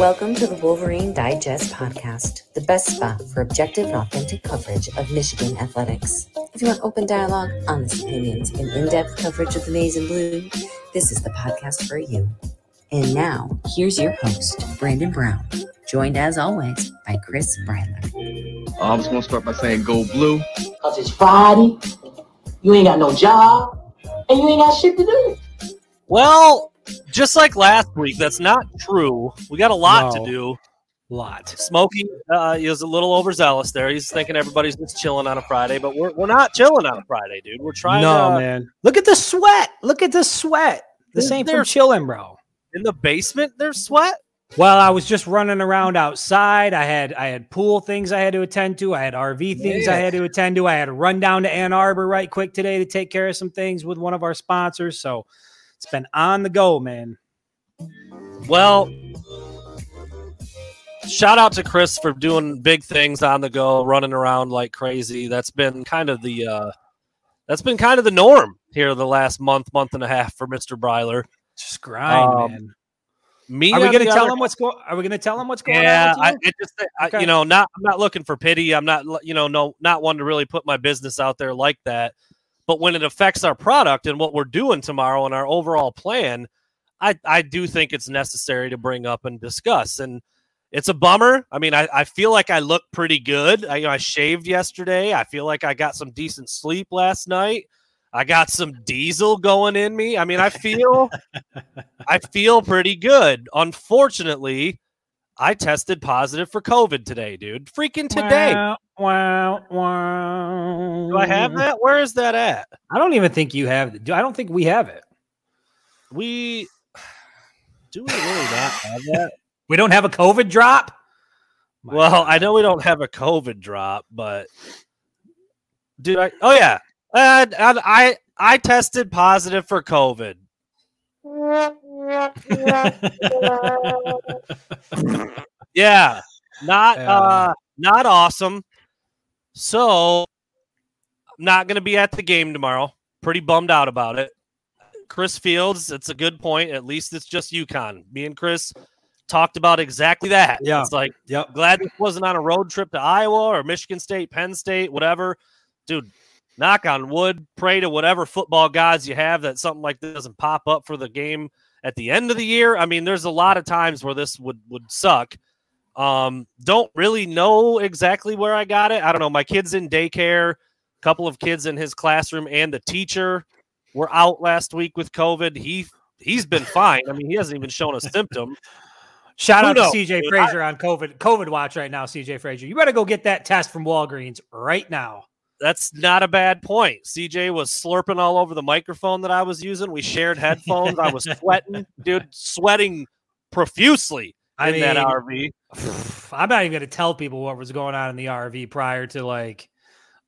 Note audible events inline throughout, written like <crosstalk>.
Welcome to the Wolverine Digest podcast, the best spot for objective and authentic coverage of Michigan athletics. If you want open dialogue, honest opinions, and in depth coverage of the maize and blue, this is the podcast for you. And now, here's your host, Brandon Brown, joined as always by Chris Breiler. I'm just gonna start by saying go blue. Cause it's Friday, you ain't got no job, and you ain't got shit to do. Well, just like last week, that's not true. We got a lot No. to do. Lot. Smokey uh, is a little overzealous there. He's thinking everybody's just chilling on a Friday, but we're, we're not chilling on a Friday, dude. We're trying No, to man. Look at the sweat. Look at the sweat. This Is ain't there- from chilling, bro. in the basement. There's sweat. Well, I was just running around outside. I had I had pool things I had to attend to. I had RV things I had to attend to. I had to run down to Ann Arbor right quick today to take care of some things with one of our sponsors. So it's been on the go, man. Well, shout out to Chris for doing big things on the go, running around like crazy. That's been kind of the uh, that's been kind of the norm here the last month, month and a half for Mister Breiler. Just grind, Um, man. Me, Are we gonna tell other him what's going? Are we gonna tell him what's going yeah, on? I, it just, uh, I, Okay. you know, not I'm not looking for pity. I'm not, you know, no, not one to really put my business out there like that. But when it affects our product and what we're doing tomorrow and our overall plan, I I do think it's necessary to bring up and discuss. And it's a bummer. I mean, I, I feel like I look pretty good. I, you know, I shaved yesterday. I feel like I got some decent sleep last night. I got some diesel going in me. I mean, I feel I feel pretty good. Unfortunately, I tested positive for COVID today, dude. Freaking today. Wow, wow, wow. Do I have that? Where is that at? I don't even think you have it. I don't think we have it. We do we really not have that? We don't have a COVID drop. My Well, God. I know we don't have a COVID drop, but dude, I oh yeah, uh, and I I tested positive for COVID. Yeah, not Yeah. uh not awesome. So I'm not gonna be at the game tomorrow. Pretty bummed out about it. Chris Fields, it's a good point. At least it's just UConn. Me and Chris talked about exactly that. Yeah. It's like Yep. glad this wasn't on a road trip to Iowa or Michigan State, Penn State, whatever. Dude, knock on wood, pray to whatever football gods you have that something like this doesn't pop up for the game at the end of the year. I mean, there's a lot of times where this would would suck. Um, don't really know exactly where I got it. I don't know. My kid's in daycare, a couple of kids in his classroom, and the teacher were out last week with COVID. He he's been fine. I mean, he hasn't even shown a symptom. Shout Who out knows, to CJ? Frazier on COVID COVID watch right now. CJ Frazier, you better go get that test from Walgreens right now. That's not a bad point. CJ was slurping all over the microphone that I was using. We shared <laughs> headphones. I was sweating, dude, sweating profusely I in that mean, RV. <sighs> I'm not even going to tell people what was going on in the RV prior to like.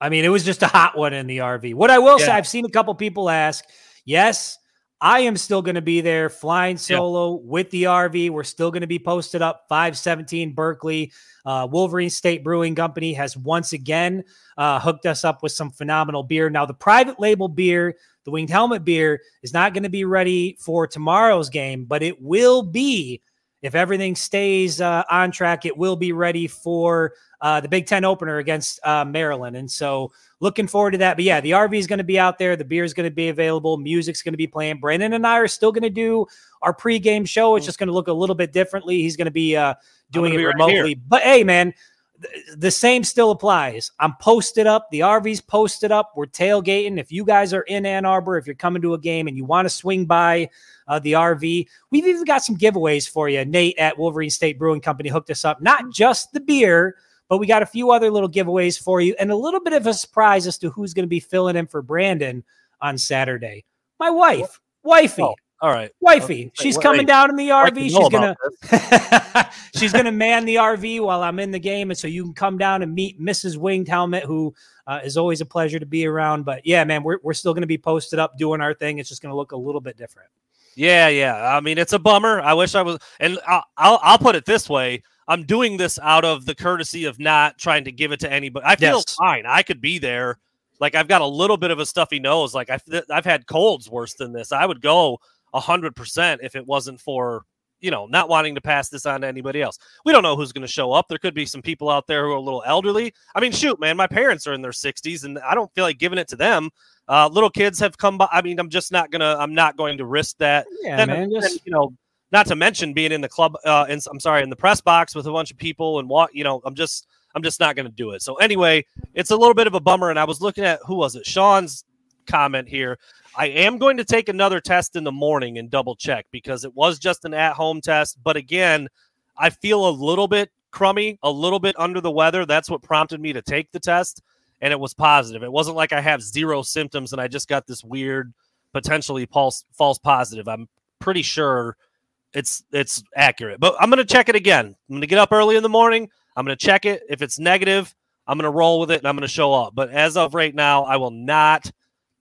I mean, it was just a hot one in the RV. What I will say, I've seen a couple people ask. Yes, I am still going to be there flying solo with the RV. We're still going to be posted up 517 Berkeley. Uh, Wolverine State Brewing Company has once again uh, hooked us up with some phenomenal beer. Now, the private label beer, the Winged Helmet beer, is not going to be ready for tomorrow's game, but it will be if everything stays uh, on track, it will be ready for uh, the Big Ten opener against uh, Maryland. And so, looking forward to that. But yeah, the RV is going to be out there. The beer is going to be available. Music's going to be playing. Brandon and I are still going to do our pregame show. It's just going to look a little bit differently. He's going to be uh, doing it gonna right remotely. but hey, man. th- The same still applies. I'm posted up. The RV's posted up. We're tailgating. If you guys are in Ann Arbor, if you're coming to a game and you want to swing by uh, the RV, we've even got some giveaways for you. Nate at Wolverine State Brewing Company hooked us up. Not just the beer, but we got a few other little giveaways for you and a little bit of a surprise as to who's going to be filling in for Brandon on Saturday. My wife, wifey, Oh, All right. wifey. Okay, She's wait, coming down in the RV. She's gonna <laughs> she's gonna man the RV while I'm in the game, and so you can come down and meet Mrs. Winged Helmet, who uh, is always a pleasure to be around. But yeah, man, we're we're still gonna be posted up doing our thing. It's just gonna look a little bit different. Yeah, yeah. I mean, it's a bummer. I wish I was, and I'll, I'll, I'll put it this way: I'm doing this out of the courtesy of not trying to give it to anybody. I feel Yes. fine. I could be there. like I've got a little bit of a stuffy nose. Like I've I've had colds worse than this. I would go hundred percent if it wasn't for you know not wanting to pass this on to anybody else. We don't know who's going to show up. There could be some people out there who are a little elderly. I mean, shoot, man, my parents are in their sixties, and I don't feel like giving it to them. Uh, little kids have come by. I mean, I'm just not gonna. I'm not going to risk that. Yeah, Then- man. then, Just, you know, not to mention being in the club. Uh, in, I'm sorry, in the press box with a bunch of people and walk. You know, I'm just. I'm just not going to do it. So anyway, it's a little bit of a bummer. And I was looking at who was it? Sean's comment here. I am going to take another test in the morning and double check because it was just an at home test. But again, I feel a little bit crummy, a little bit under the weather. That's what prompted me to take the test. And it was positive. It wasn't like I have zero symptoms and I just got this weird, potentially false, false positive. I'm pretty sure it's it's accurate. But I'm gonna check it again. I'm gonna get up early in the morning. I'm gonna check it. If it's negative, I'm gonna roll with it and I'm gonna show up. But as of right now, I will not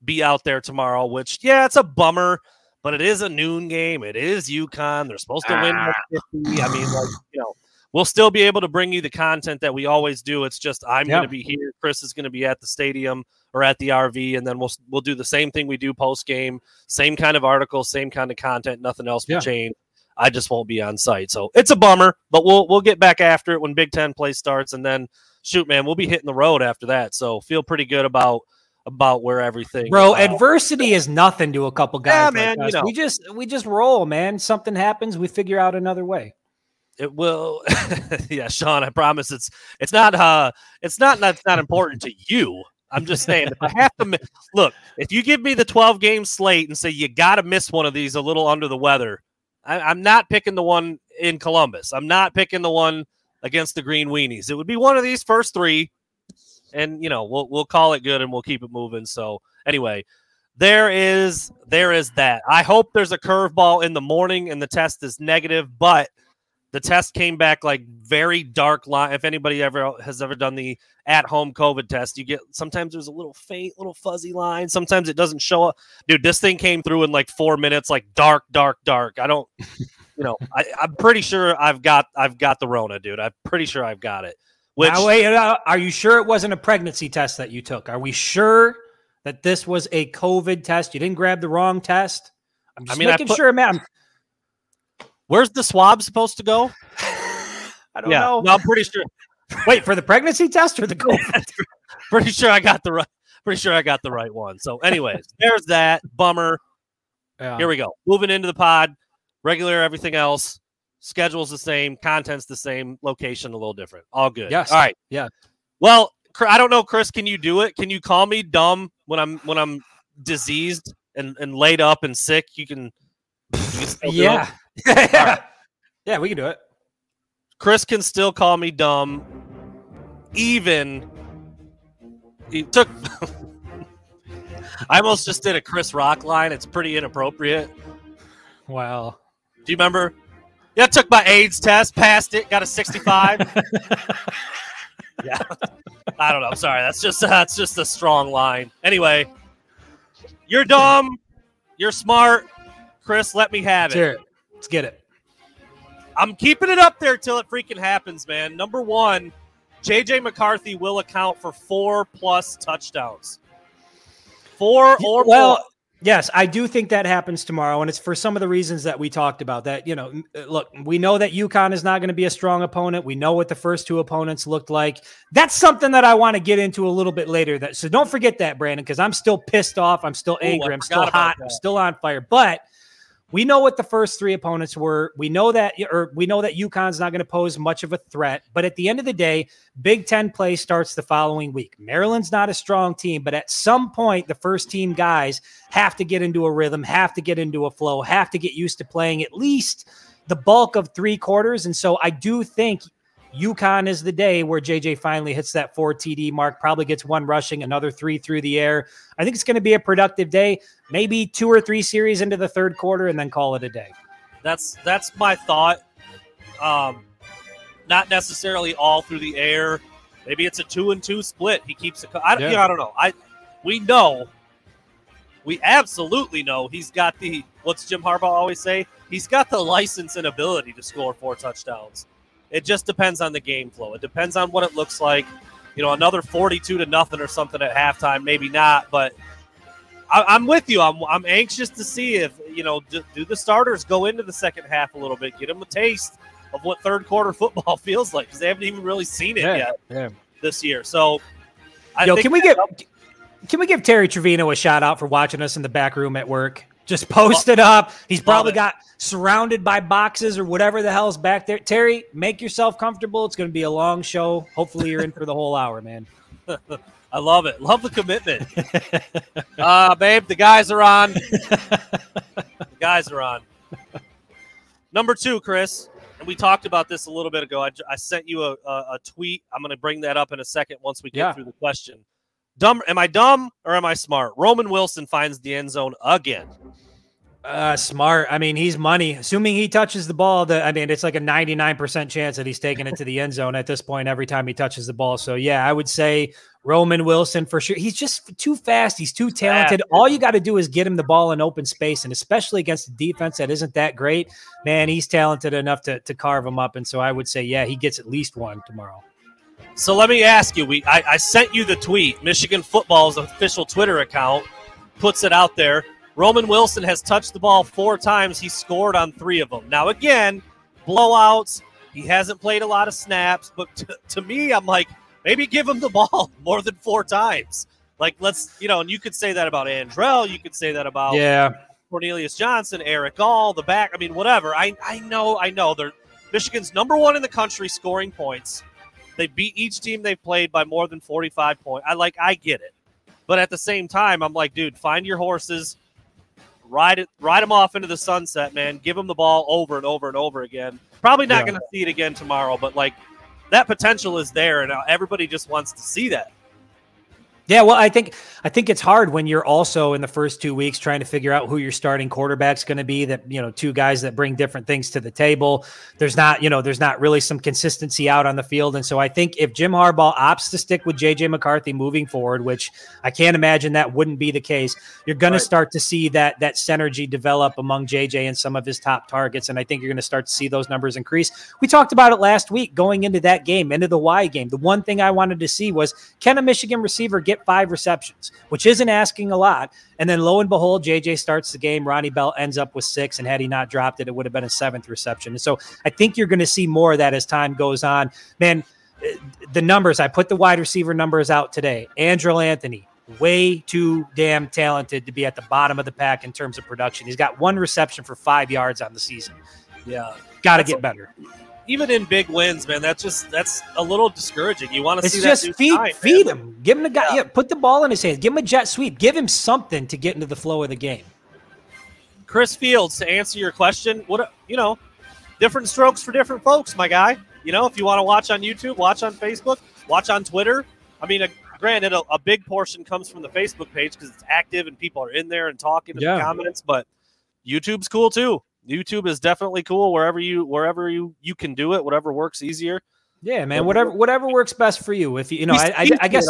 be out there tomorrow, which yeah, it's a bummer, but it is a noon game. It is UConn. They're supposed to win ah. 50. I mean, like, you know, we'll still be able to bring you the content that we always do. It's just I'm Yeah. gonna be here. Chris is gonna be at the stadium or at the RV, and then we'll we'll do the same thing we do post game, same kind of articles, same kind of content. Nothing else will Yeah. change. I just won't be on site, so it's a bummer. But we'll we'll get back after it when Big Ten play starts, and then shoot, man, we'll be hitting the road after that. So feel pretty good about about where everything, bro, adversity is nothing to a couple guys. Yeah, like man, you know. We just we just roll, man. Something happens, we figure out another way. it will. <laughs> yeah, Sean, I promise it's it's not uh it's not that's not important to you. I'm just saying if I have to mi- look, if you give me the 12 game slate and say you got to miss one of these a little under the weather, I, I'm not picking the one in Columbus. I'm not picking the one against the Green Weenies. It would be one of these first three, and you know we'll we'll call it good and we'll keep it moving. So anyway, there is there is that. I hope there's a curveball in the morning and the test is negative, but the test came back like very dark line. If anybody ever has ever done the at home COVID test, you get sometimes there's a little faint, little fuzzy line. Sometimes it doesn't show up. Dude, this thing came through in like four minutes, like dark, dark, dark. I don't, <laughs> you know, I, I'm pretty sure I've got I've got the Rona, dude. I'm pretty sure I've got it. Which now, wait, uh, are you sure it wasn't a pregnancy test that you took? Are we sure that this was a COVID test? You didn't grab the wrong test. I'm just mean, I making put- sure, man. Where's the swab supposed to go? <laughs> I don't yeah, know. no, I'm pretty sure. <laughs> Wait for the pregnancy test or the <laughs> COVID? pretty sure I got the right. Pretty sure I got the right one. So, anyways, there's that bummer. Yeah. Here we go. Moving into the pod, regular everything else. Schedule's the same, content's the same, location a little different. All good. Yes. All right. Yeah. Well, I don't know, Chris. Can you do it? Can you call me dumb when I'm when I'm diseased and, and laid up and sick? You can. you can still do it? <laughs> yeah. yeah. <laughs> Yeah, we can do it. Chris can still call me dumb, even he took. <laughs> I almost just did a Chris Rock line. It's pretty inappropriate. Wow. Do you remember? Yeah, I took my AIDS test, passed it, got a 65. yeah, I don't know. I'm sorry. That's just that's just a strong line. Anyway, you're dumb. You're smart, Chris. Let me have it. it. Let's get it. I'm keeping it up there till it freaking happens, man. Number one, JJ McCarthy will account for four plus touchdowns. Four or well, more. yes, I do think that happens tomorrow, and it's for some of the reasons that we talked about. That you know, uh, look, we know that UConn is not going to be a strong opponent. We know what the first two opponents looked like. That's something that I want to get into a little bit later. That so don't forget that, Brandon, because I'm still pissed off. I'm still Ooh, angry. I'm still hot. I'm still on fire. But we know what the first three opponents were. We know that, or we know that UConn's not going to pose much of a threat. But at the end of the day, Big Ten play starts the following week. Maryland's not a strong team, but at some point, the first team guys have to get into a rhythm, have to get into a flow, have to get used to playing at least the bulk of three quarters. And so I do think UConn is the day where JJ finally hits that four TD mark, probably gets one rushing, another three through the air. I think it's going to be a productive day, maybe two or three series into the third quarter, and then call it a day. That's that's my thought. Um, not necessarily all through the air. Maybe it's a two and two split. He keeps it. I, Yeah. you know, I don't know. I we know. We absolutely know he's got the what's Jim Harbaugh always say? He's got the license and ability to score four touchdowns. It just depends on the game flow. It depends on what it looks like. you know, another 42 to nothing or something at halftime. Maybe not, but I, am with you. I'm, I'm anxious to see if, you know, do, do, the starters go into the second half a little bit, get them a taste of what third quarter <laughs> football feels like because they haven't even really seen it yeah, yet yeah. this year. So, I Yo, can we get can we give Terry Trevino a shout out for watching us in the back room at work? Just post it up. He's probably got surrounded by boxes or whatever the hell's back there. Terry, make yourself comfortable. It's going to be a long show. Hopefully, you're in for the whole hour, man. <laughs> I love it. Love the commitment. uh, babe, the guys are on. the guys are on. Number two, Chris, and we talked about this a little bit ago. I, I sent you a, a, a tweet. I'm going to bring that up in a second once we get yeah. through the question. Dumb? Am I dumb or am I smart? Roman Wilson finds the end zone again. Uh, smart. I mean, he's money. Assuming he touches the ball, that I mean, it's like a 99% chance that he's taking it to the end zone at this point every time he touches the ball. So, yeah, I would say Roman Wilson for sure. He's just too fast. He's too talented. All you got to do is get him the ball in open space. And especially against a defense that isn't that great, man, he's talented enough to, to carve him up. And so I would say, yeah, he gets at least one tomorrow. So let me ask you: We I, I sent you the tweet. Michigan football's official Twitter account puts it out there. Roman Wilson has touched the ball four times. He scored on three of them. Now again, blowouts. He hasn't played a lot of snaps, but <laughs> to, to me, I'm like, maybe give him the <laughs> ball more than four times. Like let's you know, and you could say that about Andrel. You could say that about yeah. Cornelius Johnson, Eric All, the back. I mean, whatever. I I know, I know. They're Michigan's number one in the country scoring points. They beat each team they've played by more than 45 points. I like I get it. But at the same time, I'm like, dude, find your horses, ride it, ride them off into the sunset, man. Give them the ball over and over and over again. Probably not yeah. going to see it again tomorrow, but like that potential is there, and uh, everybody just wants to see that. Yeah, well, I think I think it's hard when you're also in the first two weeks trying to figure out who your starting quarterback's going to be. That you know, two guys that bring different things to the table. There's not, you know, there's not really some consistency out on the field, and so I think if Jim Harbaugh opts to stick with JJ McCarthy moving forward, which I can't imagine that wouldn't be the case, you're going right. to start to see that that synergy develop among JJ and some of his top targets, and I think you're going to start to see those numbers increase. We talked about it last week going into that game, into the Y game. The one thing I wanted to see was can a Michigan receiver get five receptions, which isn't asking a lot. And then lo and behold, JJ starts the game. Ronnie Bell ends up with six. And had he not dropped it, it would have been a seventh reception. And so I think you're going to see more of that as time goes on. Man, the numbers, I put the wide receiver numbers out today. Andrel Anthony, way too damn talented to be at the bottom of the pack in terms of production. He's got one reception for five yards on the season. Yeah. Got to get better even in big wins, man, that's just that's a little discouraging. You want to see just that feed time, feed man. him, give him the guy, yeah. yeah. put the ball in his hands, give him a jet sweep, give him something to get into the flow of the game. Chris Fields, to answer your question, what you know, different strokes for different folks, my guy. You know, if you want to watch on YouTube, watch on Facebook, watch on Twitter. I mean, a, granted, a, a, big portion comes from the Facebook page because it's active and people are in there and talking in yeah. the comments, but YouTube's cool too. YouTube is definitely cool wherever you wherever you you can do it, whatever works easier. Yeah, man. Whatever whatever works best for you. If you you know, I, I, I guess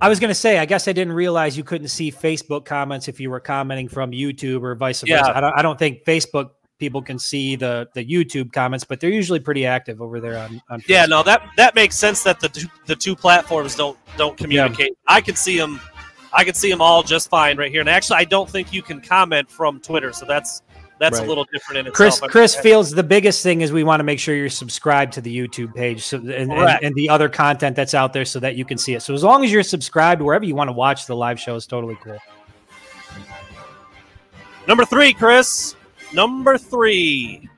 I was gonna say, I guess I didn't realize you couldn't see Facebook comments if you were commenting from YouTube or vice versa. Yeah. I don't I don't think Facebook people can see the the YouTube comments, but they're usually pretty active over there on. on yeah, no, that that makes sense that the two, the two platforms don't don't communicate. Yeah. I can see them, I can see them all just fine right here. And actually, I don't think you can comment from Twitter, so that's that's right. a little different in Chris, itself. Chris Fields the biggest thing is we want to make sure you're subscribed to the YouTube page so and, and, and, the other content that's out there so that you can see it. So as long as you're subscribed wherever you want to watch the live show is totally cool. Number three, Chris. Number three.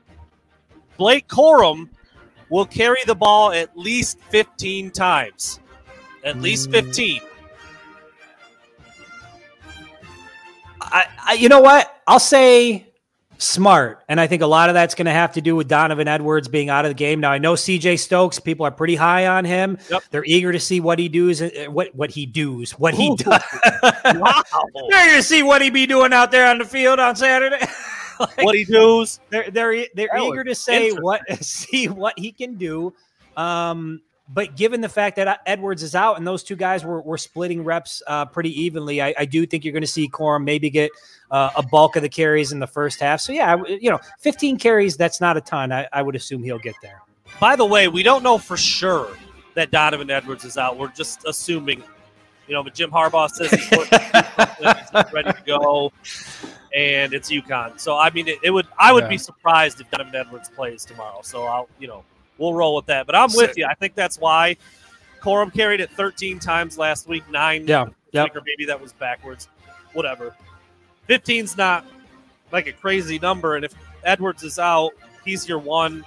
Blake Corum will carry the ball at least 15 times. At least mm. 15. I, I, you know what? I'll say smart. And I think a lot of that's going to have to do with Donovan Edwards being out of the game. Now I know CJ Stokes, people are pretty high on him. Yep. They're eager to see what he does uh, what what he does, what he does. <laughs> wow. <laughs> They're going to see what he be doing out there on the field on Saturday. <laughs> like, what he does. They're they're they're eager to say what see what he can do. Um but given the fact that Edwards is out and those two guys were, were splitting reps uh, pretty evenly, I, I, do think you're going to see Corum maybe get uh, a bulk of the carries in the first half. So yeah, you know, 15 carries that's not a ton. I, I would assume he'll get there. By the way, we don't know for sure that Donovan Edwards is out. We're just assuming, you know, but Jim Harbaugh says he's, ready to go, <laughs> and it's UConn. So I mean, it, it would I would Yeah. be surprised if Donovan Edwards plays tomorrow. So I'll you know we'll roll with that. But I'm with you. I think that's why Corum carried it 13 times last week, nine Yeah. Yep. or maybe that was backwards. Whatever. 15's not like a crazy number, and if Edwards is out, he's your one,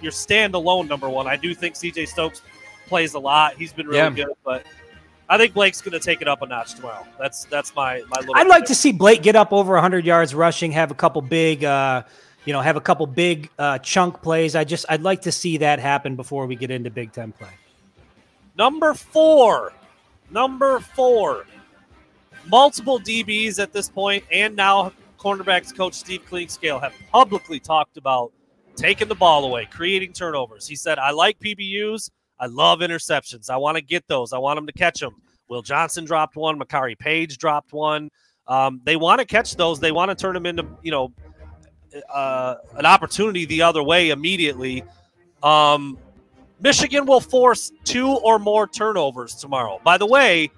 your standalone number one. I do think CJ Stokes plays a lot. He's been really Yeah. good, but I think Blake's going to take it up a notch tomorrow. That's that's my my little. I'd like to see Blake get up over 100 yards rushing, have a couple big, uh, you know, have a couple big uh, chunk plays. I just, I'd like to see that happen before we get into Big Ten play. Number four. Number four. Multiple DBs at this point, and now cornerbacks coach Steve Clinkscale have publicly talked about taking the ball away, creating turnovers. He said, I like PBUs. I love interceptions. I want to get those. I want them to catch them. Will Johnson dropped one. Makari Paige dropped one. Um, they want to catch those. They want to turn them into, you know, uh, an opportunity the other way immediately. Um, Michigan will force two or more turnovers tomorrow. By the way,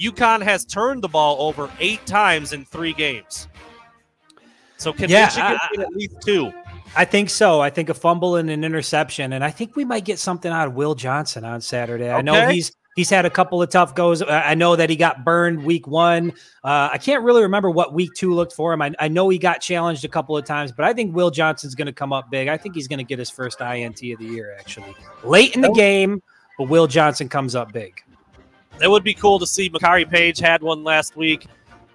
UConn has turned the ball over eight times in three games. So can Yeah, Michigan I- get at least two? I think so. I think a fumble and an interception, and I think we might get something out of Will Johnson on Saturday. I know he's he's had a couple of tough goes. I I know that he got burned week one. Uh, I can't really remember what week two looked for him. I, I know he got challenged a couple of times, but I think Will Johnson's going to come up big. I think he's going to get his first INT of the year, actually, late in the game. But Will Johnson comes up big. It would be cool to see Makari Paige had one last week.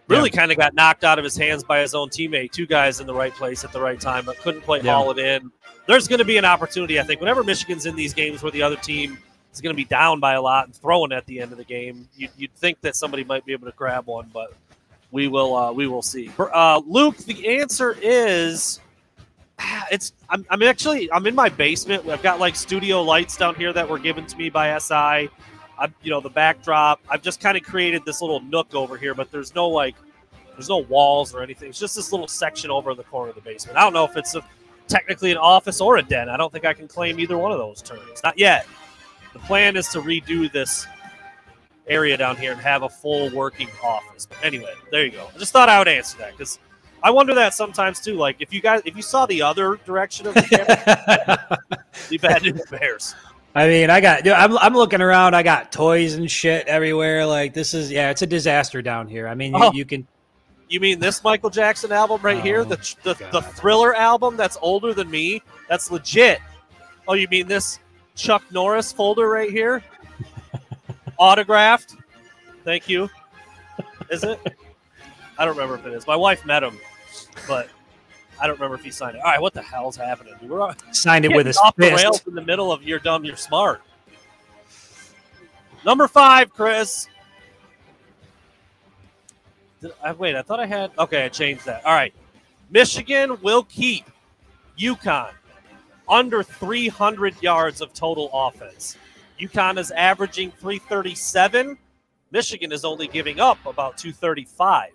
Really kind of got knocked out of his hands by his own teammate. Two guys in the right place at the right time, but couldn't quite Yeah. haul it in. There's going to be an opportunity, I think. Whenever Michigan's in these games where the other team is going to be down by a lot and throwing at the end of the game, you'd, you'd think that somebody might be able to grab one, but we will uh, we will see. Uh, Luke, the answer is <sighs> it's I'm, I'm actually I'm in my basement. I've got like studio lights down here that were given to me by SI. I'm you know the backdrop. I've just kind of created this little nook over here, but there's no like there's no walls or anything. It's just this little section over in the corner of the basement. I don't know if it's a, technically an office or a den. I don't think I can claim either one of those terms. Not yet. The plan is to redo this area down here and have a full working office. But anyway, there you go. I just thought I would answer that because I wonder that sometimes too. Like if you guys, if you saw the other direction of the <laughs> camera, the bad news bears. I mean, I got. dude, I'm, I'm looking around. I got toys and shit everywhere. Like this is yeah, it's a disaster down here. I mean, you, Oh. you can. You mean this Michael Jackson album right here, Oh, the, the the God. Thriller album that's older than me? That's legit. Oh, you mean this Chuck Norris folder right here, <laughs> autographed? Thank you. Is it? I don't remember if it is. My wife met him, but I don't remember if he signed it. All right, what the hell's happening? dude? We're Signed it with his off the rails in the middle of you're dumb, you're smart. Number five, Chris. Did I, wait, I thought I had. Okay, I changed that. All right. Michigan will keep UConn under 300 yards of total offense. UConn is averaging 337. Michigan is only giving up about 235.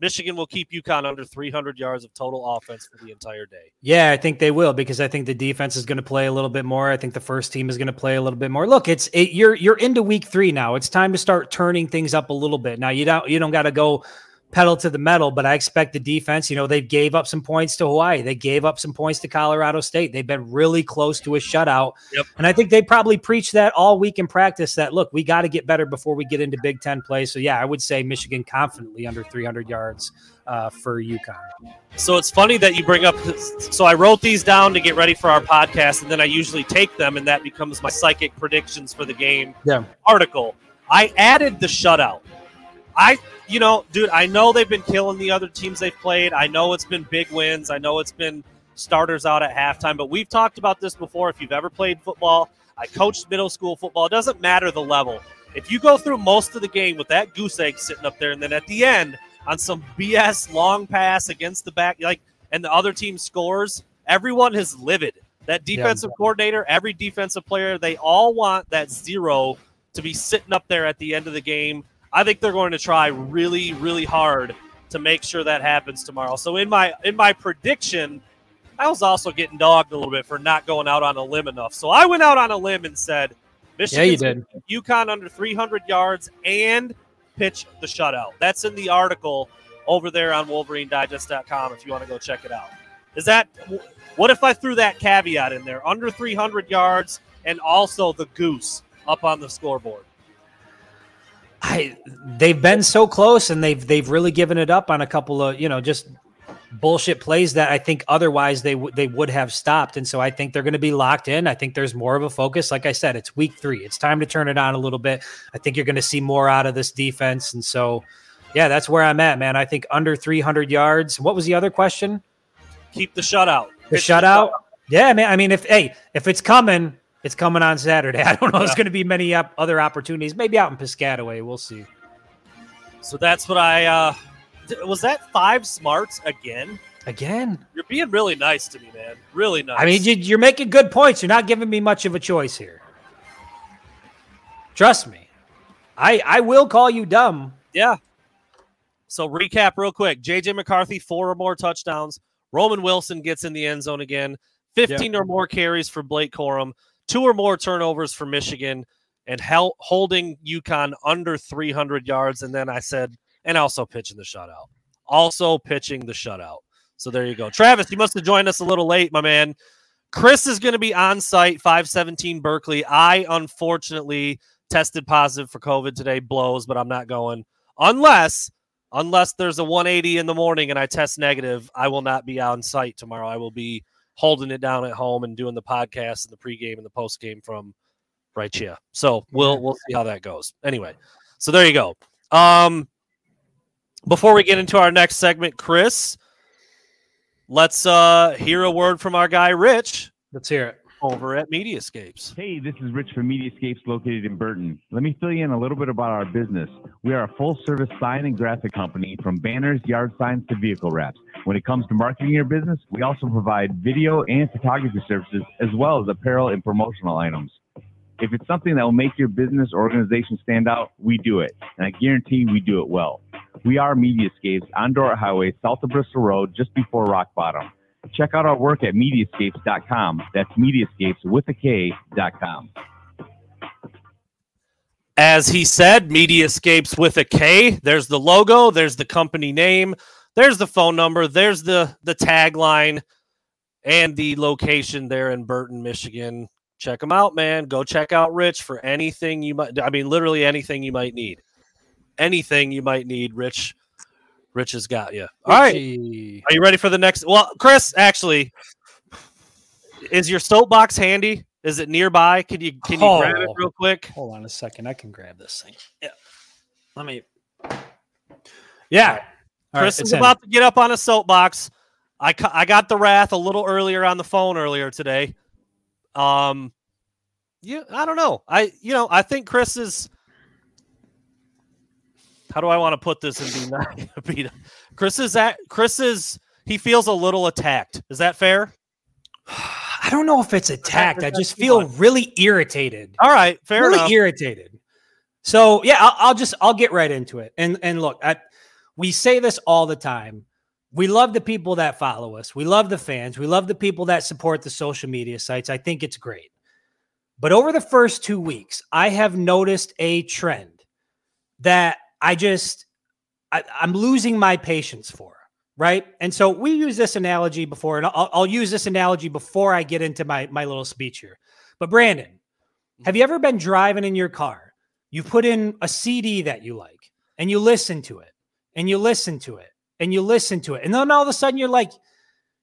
Michigan will keep UConn under 300 yards of total offense for the entire day. Yeah, I think they will because I think the defense is going to play a little bit more. I think the first team is going to play a little bit more. Look, it's it, you're you're into week three now. It's time to start turning things up a little bit. Now you don't you don't got to go pedal to the metal, but I expect the defense. You know, they gave up some points to Hawaii. They gave up some points to Colorado State. They've been really close to a shutout. Yep. And I think they probably preach that all week in practice. That look, we got to get better before we get into Big Ten play. So yeah, I would say Michigan confidently under 300 yards uh, for UConn. So it's funny that you bring up. So I wrote these down to get ready for our podcast, and then I usually take them, and that becomes my psychic predictions for the game Yeah. article. I added the shutout. I, you know, dude, I know they've been killing the other teams they've played. I know it's been big wins. I know it's been starters out at halftime, but we've talked about this before. If you've ever played football, I coached middle school football. It doesn't matter the level. If you go through most of the game with that goose egg sitting up there, and then at the end on some BS long pass against the back, like, and the other team scores, everyone is livid. That defensive coordinator, every defensive player, they all want that zero to be sitting up there at the end of the game. I think they're going to try really, really hard to make sure that happens tomorrow. So in my in my prediction, I was also getting dogged a little bit for not going out on a limb enough. So I went out on a limb and said Michigan Yeah, you did. UConn under 300 yards and pitch the shutout. That's in the article over there on WolverineDigest.com if you want to go check it out. Is that what if I threw that caveat in there? Under 300 yards and also the goose up on the scoreboard. I they've been so close and they've they've really given it up on a couple of, you know, just bullshit plays that I think otherwise they would they would have stopped. And so I think they're going to be locked in. I think there's more of a focus. Like I said, it's week three. It's time to turn it on a little bit. I think you're going to see more out of this defense. And so, yeah, that's where I'm at, man. I think under 300 yards. What was the other question? Keep the shutout. The Pitch shutout. Yeah, man. I mean, if hey, if it's coming, it's coming on Saturday. <laughs> I don't know. There's going to be many op- other opportunities. Maybe out in Piscataway. We'll see. So that's what I uh th- was that five smarts again? Again. You're being really nice to me, man. Really nice. I mean, you- you're making good points. You're not giving me much of a choice here. Trust me. I I will call you dumb. Yeah. So recap real quick. JJ McCarthy, four or more touchdowns. Roman Wilson gets in the end zone again. 15 or more carries for Blake Corum, two or more turnovers for Michigan, and holding UConn under 300 yards. And then I said, and also pitching the shutout. Also pitching the shutout. So there you go. Travis, you must have joined us a little late, my man. Chris is going to be on site, 517 Berkeley. I unfortunately tested positive for COVID today, blows, but I'm not going unless unless there's a 180 in the morning and I test negative. I will not be on site tomorrow. I will be holding it down at home and doing the podcast and the pregame and the postgame from right here. So we'll we'll see how that goes. Anyway, so there you go. Um, before we get into our next segment, Chris, let's uh hear a word from our guy Rich Let's hear it. Over at Mediascapes. Hey, this is Rich from Mediascapes located in Burton. Let me fill you in a little bit about our business. We are a full service sign and graphic company from banners, yard signs to vehicle wraps. When it comes to marketing your business, we also provide video and photography services as well as apparel and promotional items. If it's something that will make your business or organization stand out, we do it. And I guarantee we do it well. We are Mediascapes on Dort Highway, south of Bristol Road, just before Rock Bottom. Check out our work at Mediascapes.com. That's Mediascapes with a K.com. As he said, Mediascapes with a K. There's the logo, there's the company name, there's the phone number, there's the the tagline and the location there in Burton, Michigan. Check them out, man. Go check out Rich for anything you might I mean literally anything you might need. Anything you might need, Rich Rich has got you. All right. Richie. Are you ready for the next? Well, Chris, actually, is your soapbox handy? Is it nearby? Can you can you grab it Oh. real quick? Hold on a second. I can grab this thing. Yeah. Let me. Yeah. All right, Chris it's is in. about to get up on a soapbox. I ca- I got the wrath a little earlier on the phone earlier today. Um, yeah, I don't know. I you know I think Chris is. How do I want to put this and be not <laughs> be? Chris is at Chris is he feels a little attacked. Is that fair? <sighs> I don't know if it's attacked. I just feel really irritated. All right, fair really enough. irritated. So yeah, I'll, I'll just I'll get right into it. And and look, I, we say this all the time. We love the people that follow us. We love the fans. We love the people that support the social media sites. I think it's great. But over the first two weeks, I have noticed a trend that I just I, I'm losing my patience for. Right. And so we use this analogy before, and I'll, I'll use this analogy before I get into my my little speech here. But Brandon, mm-hmm. have you ever been driving in your car? You put in a CD that you like and you listen to it and you listen to it and you listen to it. And then all of a sudden you're like,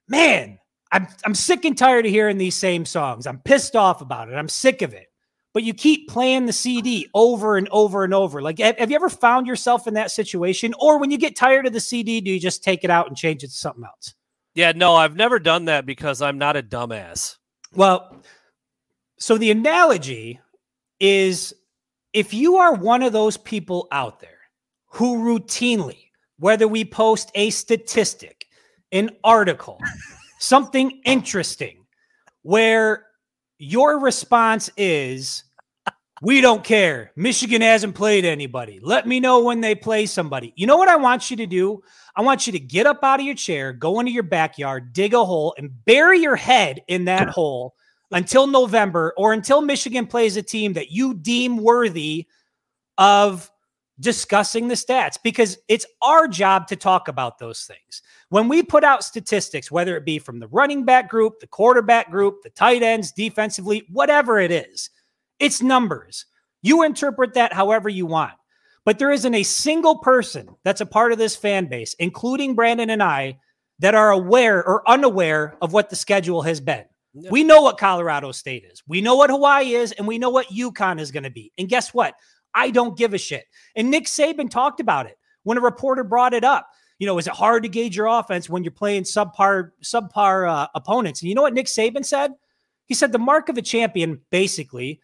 man, I'm, I'm sick and tired of hearing these same songs. I'm pissed off about it. I'm sick of it. But you keep playing the CD over and over and over. Like, have, you ever found yourself in that situation? Or when you get tired of the CD, do you just take it out and change it to something else? Yeah, no, I've never done that because I'm not a dumbass. Well, so the analogy is if you are one of those people out there who routinely, whether we post a statistic, an article, something interesting, where your response is, we don't care. Michigan hasn't played anybody. Let me know when they play somebody. You know what I want you to do? I want you to get up out of your chair, go into your backyard, dig a hole, and bury your head in that hole until November or until Michigan plays a team that you deem worthy of discussing the stats because it's our job to talk about those things. When we put out statistics, whether it be from the running back group, the quarterback group, the tight ends, defensively, whatever it is, it's numbers. You interpret that however you want. But there isn't a single person that's a part of this fan base, including Brandon and I, that are aware or unaware of what the schedule has been. Yeah. We know what Colorado State is. We know what Hawaii is, and we know what UConn is going to be. And guess what? I don't give a shit. And Nick Saban talked about it when a reporter brought it up. You know, is it hard to gauge your offense when you're playing subpar subpar uh, opponents? And you know what Nick Saban said? He said the mark of a champion basically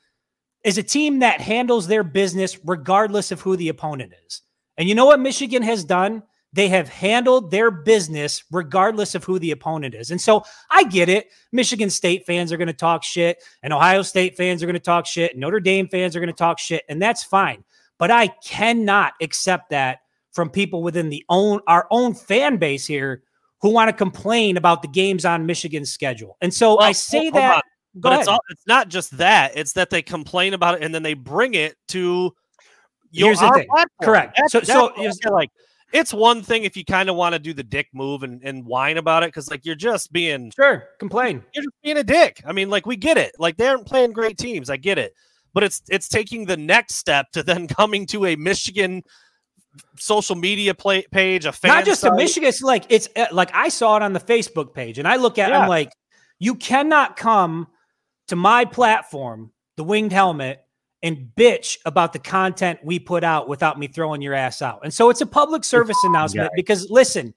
is a team that handles their business regardless of who the opponent is. And you know what Michigan has done? They have handled their business regardless of who the opponent is. And so I get it. Michigan State fans are going to talk shit, and Ohio State fans are going to talk shit, and Notre Dame fans are going to talk shit, and that's fine. But I cannot accept that from people within the own our own fan base here who want to complain about the games on Michigan's schedule. And so well, I say that but it's all, it's not just that; it's that they complain about it and then they bring it to your Here's the thing. Platform. Correct. That's, so, that's so like it's one thing if you kind of want to do the dick move and, and whine about it because like you're just being sure complain. You're just being a dick. I mean, like we get it. Like they aren't playing great teams. I get it, but it's it's taking the next step to then <laughs> coming to a Michigan social media play, page, a fan not just site. a Michigan. It's like it's uh, like I saw it on the Facebook page, and I look at. Yeah. I'm like, you cannot come to my platform, the Winged Helmet, and bitch about the content we put out without me throwing your ass out. And so it's a public service announcement because listen,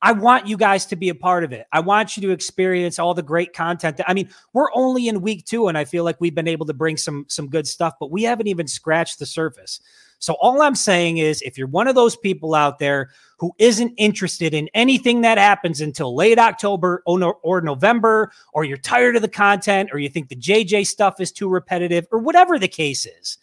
I want you guys to be a part of it. I want you to experience all the great content. That, I mean, we're only in week 2 and I feel like we've been able to bring some some good stuff, but we haven't even scratched the surface. So all I'm saying is if you're one of those people out there who isn't interested in anything that happens until late October or, no, or November, or you're tired of the content, or you think the JJ stuff is too repetitive, or whatever the case is,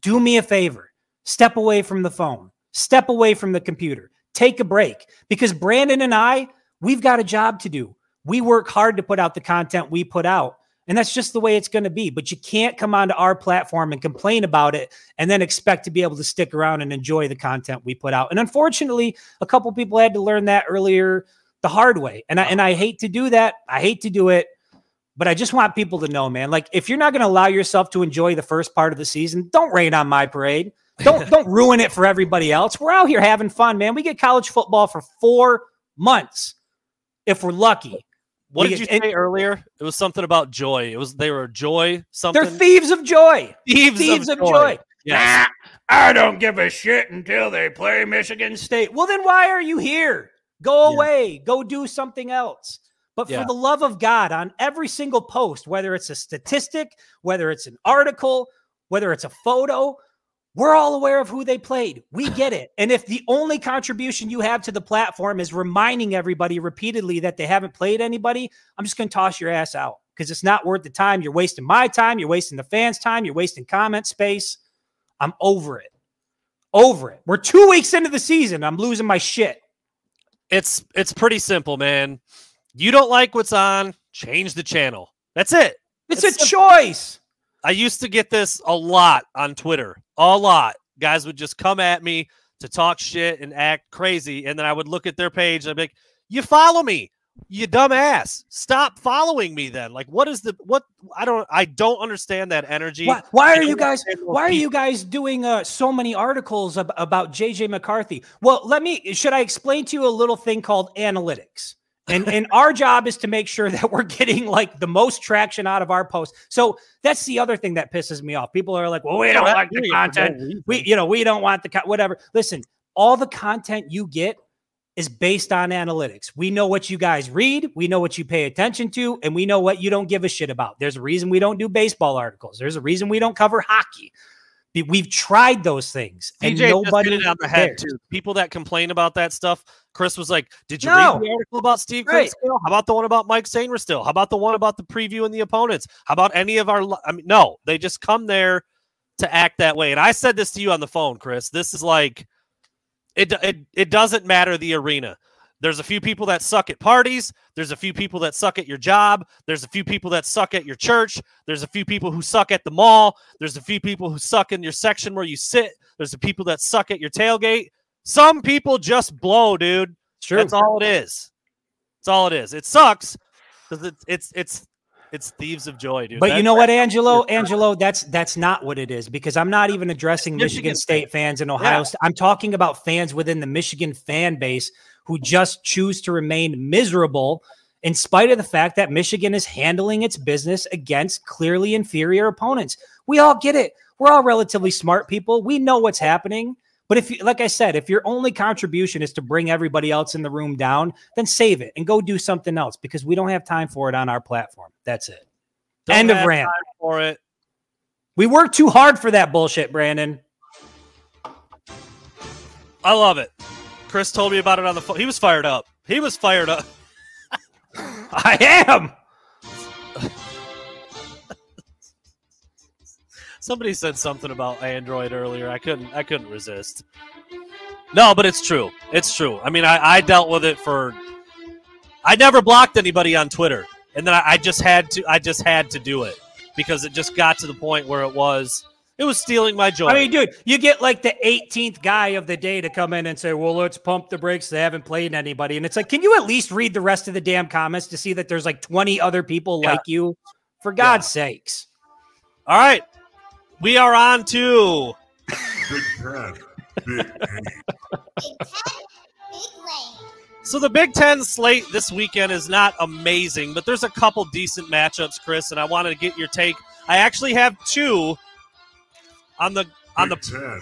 do me a favor. Step away from the phone. Step away from the computer. Take a break because Brandon and I, we've got a job to do. We work hard to put out the content we put out. And that's just the way it's going to be. But you can't come onto our platform and complain about it and then expect to be able to stick around and enjoy the content we put out. And unfortunately, a couple people had to learn that earlier the hard way. And I and I hate to do that. I hate to do it. But I just want people to know, man, like if you're not going to allow yourself to enjoy the first part of the season, don't rain on my parade. Don't <laughs> don't ruin it for everybody else. We're out here having fun, man. We get college football for 4 months if we're lucky. What did you say and, earlier? It was something about joy. It was they were joy something. They're thieves of joy. Thieves, thieves of, of, joy. joy. Yes. Nah, I don't give a shit until they play Michigan State. Well, then why are you here? Go away. Yeah. Go do something else. But yeah. for the love of God, on every single post, whether it's a statistic, whether it's an article, whether it's a photo, we're all aware of who they played. We get it. And if the only contribution you have to the platform is reminding everybody repeatedly that they haven't played anybody, I'm just going to toss your ass out because it's not worth the time. You're wasting my time. You're wasting the fans' time. You're wasting comment space. I'm over it. Over it. We're two weeks into the season. I'm losing my shit. It's it's pretty simple, man. You don't like what's on, change the channel. That's it. It's, it's a simple. choice. I used to get this a lot on Twitter, a lot. Guys would just come at me to talk shit and act crazy, and then I would look at their page and I'd be like, "You follow me, you dumbass! Stop following me!" Then, like, what is the what? I don't, I don't understand that energy. Why, why are you guys? Why are you guys doing uh, so many articles ab- about JJ McCarthy? Well, let me. Should I explain to you a little thing called analytics? And and our job is to make sure that we're getting like the most traction out of our posts. So that's the other thing that pisses me off. People are like, "Well, we don't like the content. We, you know, we don't want the co-. whatever." Listen, all the content you get is based on analytics. We know what you guys read, we know what you pay attention to, and we know what you don't give a shit about. There's a reason we don't do baseball articles. There's a reason we don't cover hockey. We've tried those things, and DJ nobody hit it on the head too. People that complain about that stuff. Chris was like, "Did you no. read the article about Steve right. How about the one about Mike Sainristil? How about the one about the preview and the opponents? How about any of our? I mean, no, they just come there to act that way. And I said this to you on the phone, Chris. This is like, it it it doesn't matter the arena. There's a few people that suck at parties. There's a few people that suck at your job. There's a few people that suck at your church. There's a few people who suck at the mall. There's a few people who suck in your section where you sit. There's the people that suck at your tailgate. Some people just blow, dude. True. That's all it is. That's all it is. It sucks because it's it's it's it's thieves of joy, dude. But you know what, Angelo? Angelo, that's that's not what it is because I'm not even addressing Michigan Michigan State fans in Ohio. Yeah. I'm talking about fans within the Michigan fan base who just choose to remain miserable in spite of the fact that Michigan is handling its business against clearly inferior opponents. We all get it. We're all relatively smart people. We know what's happening. But if you, like I said, if your only contribution is to bring everybody else in the room down, then save it and go do something else because we don't have time for it on our platform. That's it. Don't End of rant. for it. We work too hard for that bullshit, Brandon. I love it. Chris told me about it on the phone. He was fired up. He was fired up. <laughs> I am. Somebody said something about Android earlier. I couldn't. I couldn't resist. No, but it's true. It's true. I mean, I, I dealt with it for. I never blocked anybody on Twitter, and then I, I just had to. I just had to do it because it just got to the point where it was. It was stealing my joy. I mean, dude, you get like the 18th guy of the day to come in and say, "Well, let's pump the brakes. They haven't played anybody." And it's like, can you at least read the rest of the damn comments to see that there's like 20 other people Yeah. like you? For God's sakes. All right, we are on to Big Ten, Big Eight. So the Big Ten slate this weekend is not amazing, but there's a couple decent matchups, Chris, and I wanted to get your take. I actually have two on the on the Big Ten,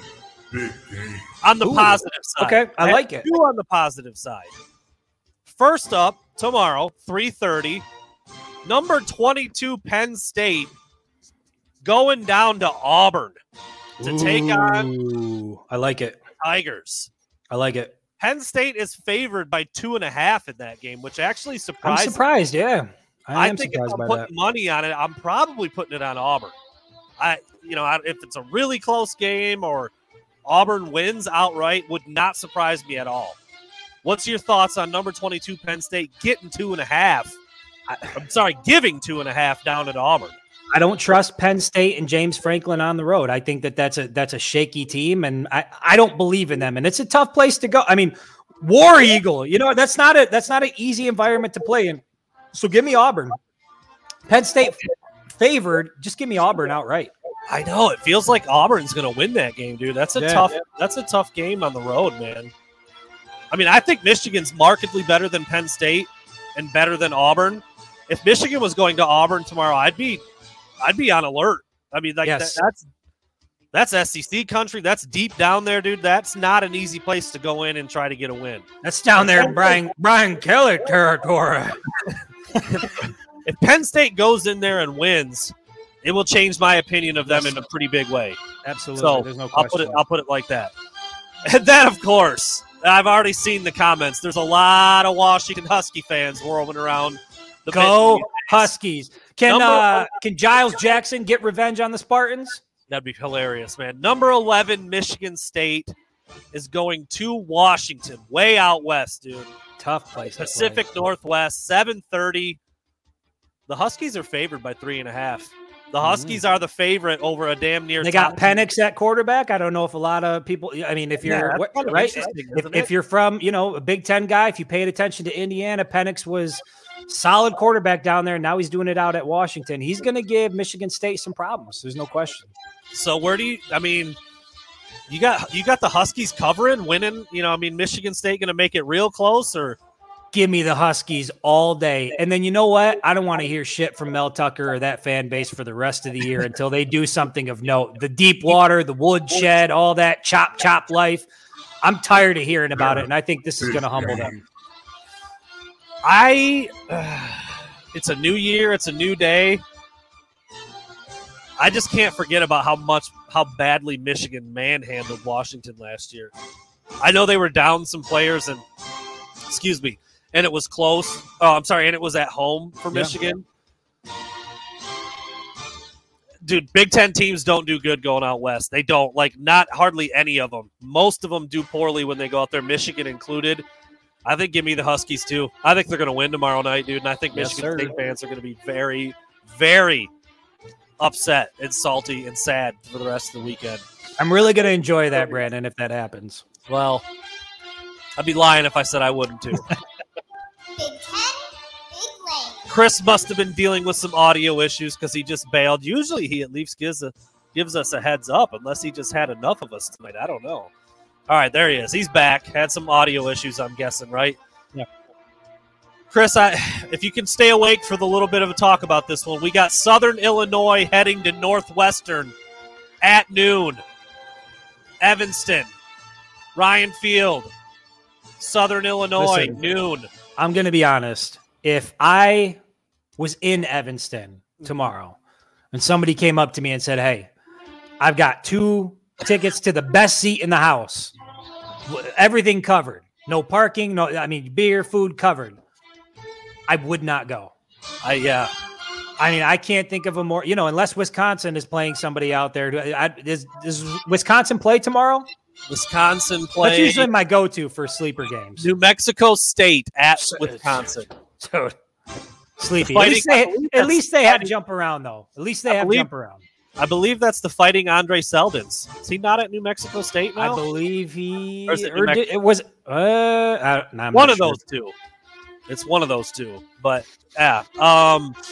Big Game. on the Ooh. positive side. Okay, I have like it. Two on the positive side. First up tomorrow, three thirty, number twenty-two Penn State going down to Auburn to take on I like it. Tigers. I like it. Penn State is favored by two and a half in that game, which actually I'm surprised me. surprised. Yeah. I, I, am think if surprised I'm by putting that. money on it, I'm probably putting it on Auburn. I, you know, I, if it's a really close game or Auburn wins outright, would not surprise me at all. What's your thoughts on number 22 Penn State getting two and a half? I, I'm sorry, giving two and a half down at Auburn. I don't trust Penn State and James Franklin on the road. I think that that's a that's a shaky team, and I I don't believe in them. And it's a tough place to go. I mean, War Eagle, you know that's not a that's not an easy environment to play in. So give me Auburn. Penn State favored. Just give me Auburn outright. I know it feels like Auburn's going to win that game, dude. That's a Yeah. tough. That's a tough game on the road, man. I mean, I think Michigan's markedly better than Penn State and better than Auburn. If Michigan was going to Auburn tomorrow, I'd be, I'd be on alert. I mean, like Yes. that, that's that's SEC country. That's deep down there, dude. That's not an easy place to go in and try to get a win. That's down there in Brian Brian Kelly territory. <laughs> If Penn State goes in there and wins, it will change my opinion of them in a pretty big way. Absolutely. So There's no I'll put it. I'll put it like that. And then, of course, I've already seen the comments. There's a lot of Washington Husky fans whirling around. The Go Huskies. Can uh can Giles Jackson get revenge on the Spartans? That'd be hilarious, man. Number eleven, Michigan State is going to Washington, way out west, dude. Tough place. Pacific Northwest, seven thirty. The Huskies are favored by three and a half. The Huskies are the favorite over a damn near. Mm-hmm. They got top- Penix at quarterback. I don't know if a lot of people. I mean, if you're that's what- right, if, if you're from you know a Big Ten guy, if you paid attention to Indiana, Penix was solid quarterback down there. Now he's doing it out at Washington. He's going to give Michigan State some problems. There's no question. So where do you? I mean, you got you got the Huskies covering, winning. You know, I mean, Michigan State going to make it real close, or Give me the Huskies all day. And then you know what? I don't want to hear shit from Mel Tucker or that fan base for the rest of the year until they do something of note. The deep water, the woodshed, all that chop chop life. I'm tired of hearing about it, and I think this is going to humble them. I. <sighs> it's a new year. It's a new day. I just can't forget about how much how badly Michigan manhandled Washington last year. I know they were down some players and excuse me, and it was close. Oh, I'm sorry, and it was at home for Yeah. Michigan. Dude, Big Ten teams don't do good going out west. They don't like not hardly any of them. Most of them do poorly when they go out there, Michigan included. I think give me the Huskies too. I think they're going to win tomorrow night, dude. And I think Yes, Michigan sir. State fans are going to be very, very upset and salty and sad for the rest of the weekend. I'm really going to enjoy that, Brandon, if that happens. Well, I'd be lying if I said I wouldn't too. <laughs> Chris must have been dealing with some audio issues because he just bailed. Usually he at least gives a gives us a heads up, unless he just had enough of us tonight. I don't know. All right, there he is. He's back. Had some audio issues, I'm guessing, right? Yeah. Chris, I, if you can stay awake for the little bit of a talk about this one, we got Southern Illinois heading to Northwestern at noon. Evanston, Ryan Field, Southern Illinois, Listen. noon. I'm going to be honest. If I was in Evanston mm-hmm. tomorrow and somebody came up to me and said, Hey, I've got two tickets to the best seat in the house, everything covered, no parking, no, I mean, beer, food covered, I would not go. I yeah. I mean, I can't think of a more, you know, unless Wisconsin is playing somebody out there. I, does, does Wisconsin play tomorrow? Wisconsin play. That's usually my go to for sleeper games. New Mexico State at Wisconsin. <laughs> So sleepy. The At least, they, at least they have jump around though. At least they I have believe- jump around. I believe that's the fighting Andre Seldens. Is he not at New Mexico State now? I believe he Or is it or did- it was uh I, no, one of sure. those two. It's one of those two. But yeah. Um <sighs>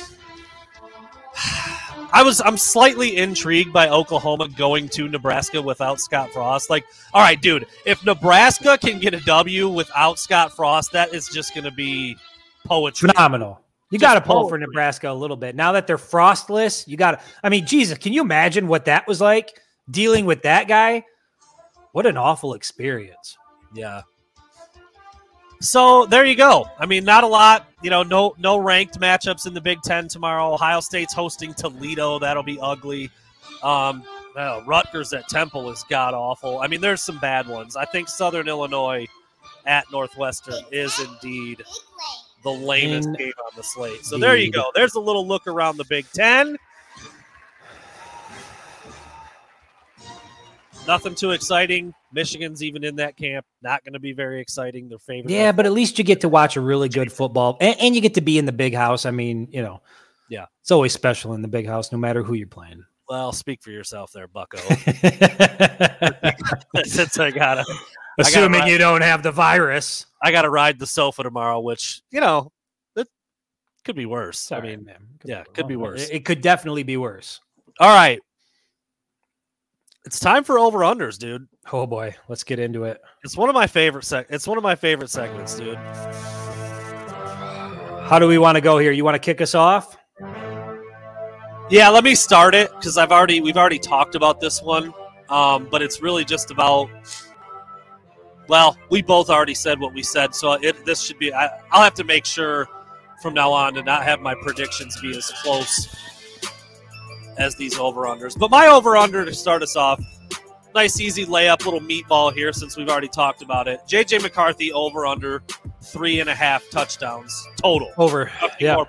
I was I'm slightly intrigued by Oklahoma going to Nebraska without Scott Frost. Like, all right, dude, if Nebraska can get a W without Scott Frost, that is just gonna be poetry. phenomenal. You got to pull for. Nebraska a little bit. Now that they're frostless, you got to I mean, Jesus, can you imagine what that was like dealing with that guy? What an awful experience. Yeah. So there you go. I mean, not a lot. You know, no no ranked matchups in the Big Ten tomorrow. Ohio State's hosting Toledo. That'll be ugly. Um, well, Rutgers at Temple is god awful. I mean, there's some bad ones. I think Southern Illinois at Northwestern is indeed. The lamest In- game on the slate. So there you go. There's a little look around the Big Ten. Nothing too exciting. Michigan's even in that camp. Not going to be very exciting. Their favorite. Yeah, but at least you get to watch a really good football and, and you get to be in the big house. I mean, you know, Yeah. it's always special in the big house, no matter who you're playing. Well, speak for yourself there, Bucko. <laughs> <laughs> Since I gotta, Assuming ride- you don't have the virus. I gotta ride the sofa tomorrow, which you know, it could be worse. I mean, man, yeah, could be worse. It, it could definitely be worse. all right, it's time for over unders, dude. Oh boy, let's get into it. It's one of my favorite sec. It's one of my favorite segments, dude. How do we want to go here? You want to kick us off? Yeah, let me start it because I've already we've already talked about this one, um, but it's really just about. Well, we both already said what we said, so it this should be. I, I'll have to make sure from now on to not have my predictions be as close as these over unders. But my over under to start us off, nice easy layup, little meatball here since we've already talked about it. JJ McCarthy over under three and a half touchdowns total. Over. Yeah.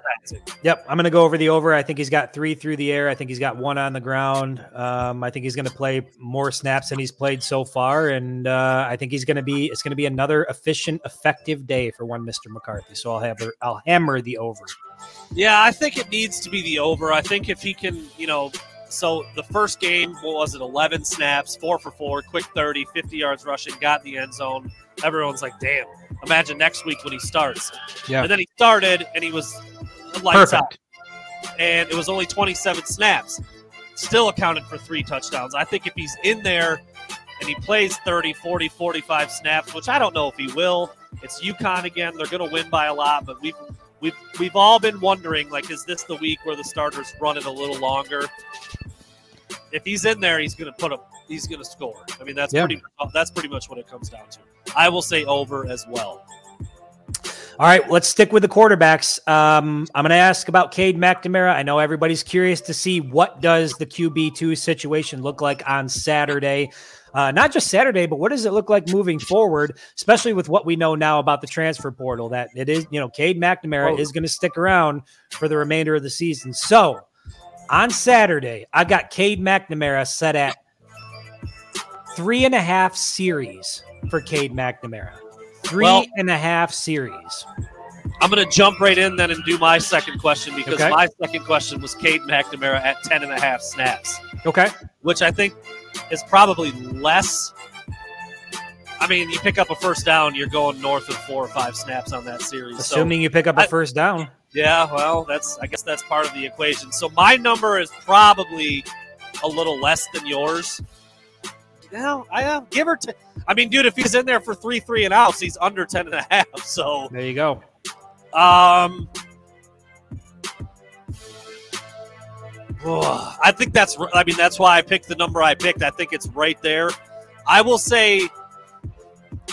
Yep. I'm going to go over the over. I think he's got three through the air. I think he's got one on the ground. Um, I think he's going to play more snaps than he's played so far, and uh, I think he's going to be. It's going to be another efficient, effective day for one Mister McCarthy. So I'll have. I'll hammer the over. Yeah, I think it needs to be the over. I think if he can, you know, so the first game, what was it, 11 snaps, four for four, quick 30, 50 yards rushing, got in the end zone. Everyone's like, damn, imagine next week when he starts. Yeah. And then he started and he was lights out. And it was only 27 snaps. Still accounted for three touchdowns. I think if he's in there and he plays 30, 40, 45 snaps, which I don't know if he will, it's UConn again. They're going to win by a lot, but we've we've we've all been wondering like is this the week where the starters run it a little longer if he's in there he's going to put up he's going to score i mean that's Yeah. pretty that's pretty much what it comes down to i will say over as well All right, let's stick with the quarterbacks. Um, I'm going to ask about Cade McNamara. I know everybody's curious to see what does the QB two situation look like on Saturday. Uh, not just Saturday, but what does it look like moving forward, especially with what we know now about the transfer portal? That it is, you know, Cade McNamara Totally. is going to stick around for the remainder of the season. So on Saturday, I got Cade McNamara set at three and a half series for Cade McNamara. Three Well- and a half series. I'm going to jump right in then and do my second question because Okay. my second question was Cade McNamara at 10 and a half snaps, Okay. which I think is probably less. I mean, you pick up a first down, you're going north of four or five snaps on that series. So, Assuming you pick up a first down. yeah, well, that's I guess that's part of the equation. So my number is probably a little less than yours. Yeah, I uh, give or take. I mean, dude, if he's in there for three, three and outs, he's under 10 and a half. So There you go. Um, oh, I think that's. I mean, that's why I picked the number I picked. I think it's right there. I will say,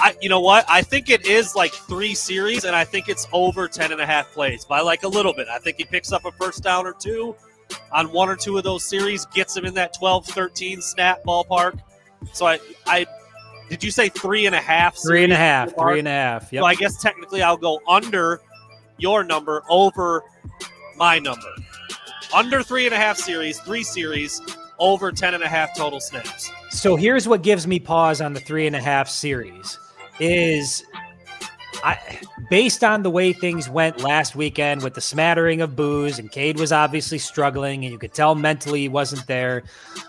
I. You know what? I think it is like three series, and I think it's over 10 and a half plays by like a little bit. I think he picks up a first down or two on one or two of those series, gets him in that 12, 13 snap ballpark. So I, I. Did you say three and a half? Three and a half. ballpark? Three and a half. Yep. So I guess technically I'll go under your number over my number. Under three and a half series, three series, over ten and a half total snaps. So here's what gives me pause on the three and a half series is I based on the way things went last weekend with the smattering of booze and Cade was obviously struggling and you could tell mentally he wasn't there.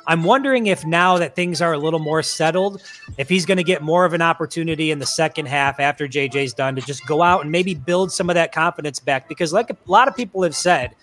I'm wondering if now that things are a little more settled, if he's going to get more of an opportunity in the second half after JJ's done to just go out and maybe build some of that confidence back because like a lot of people have said,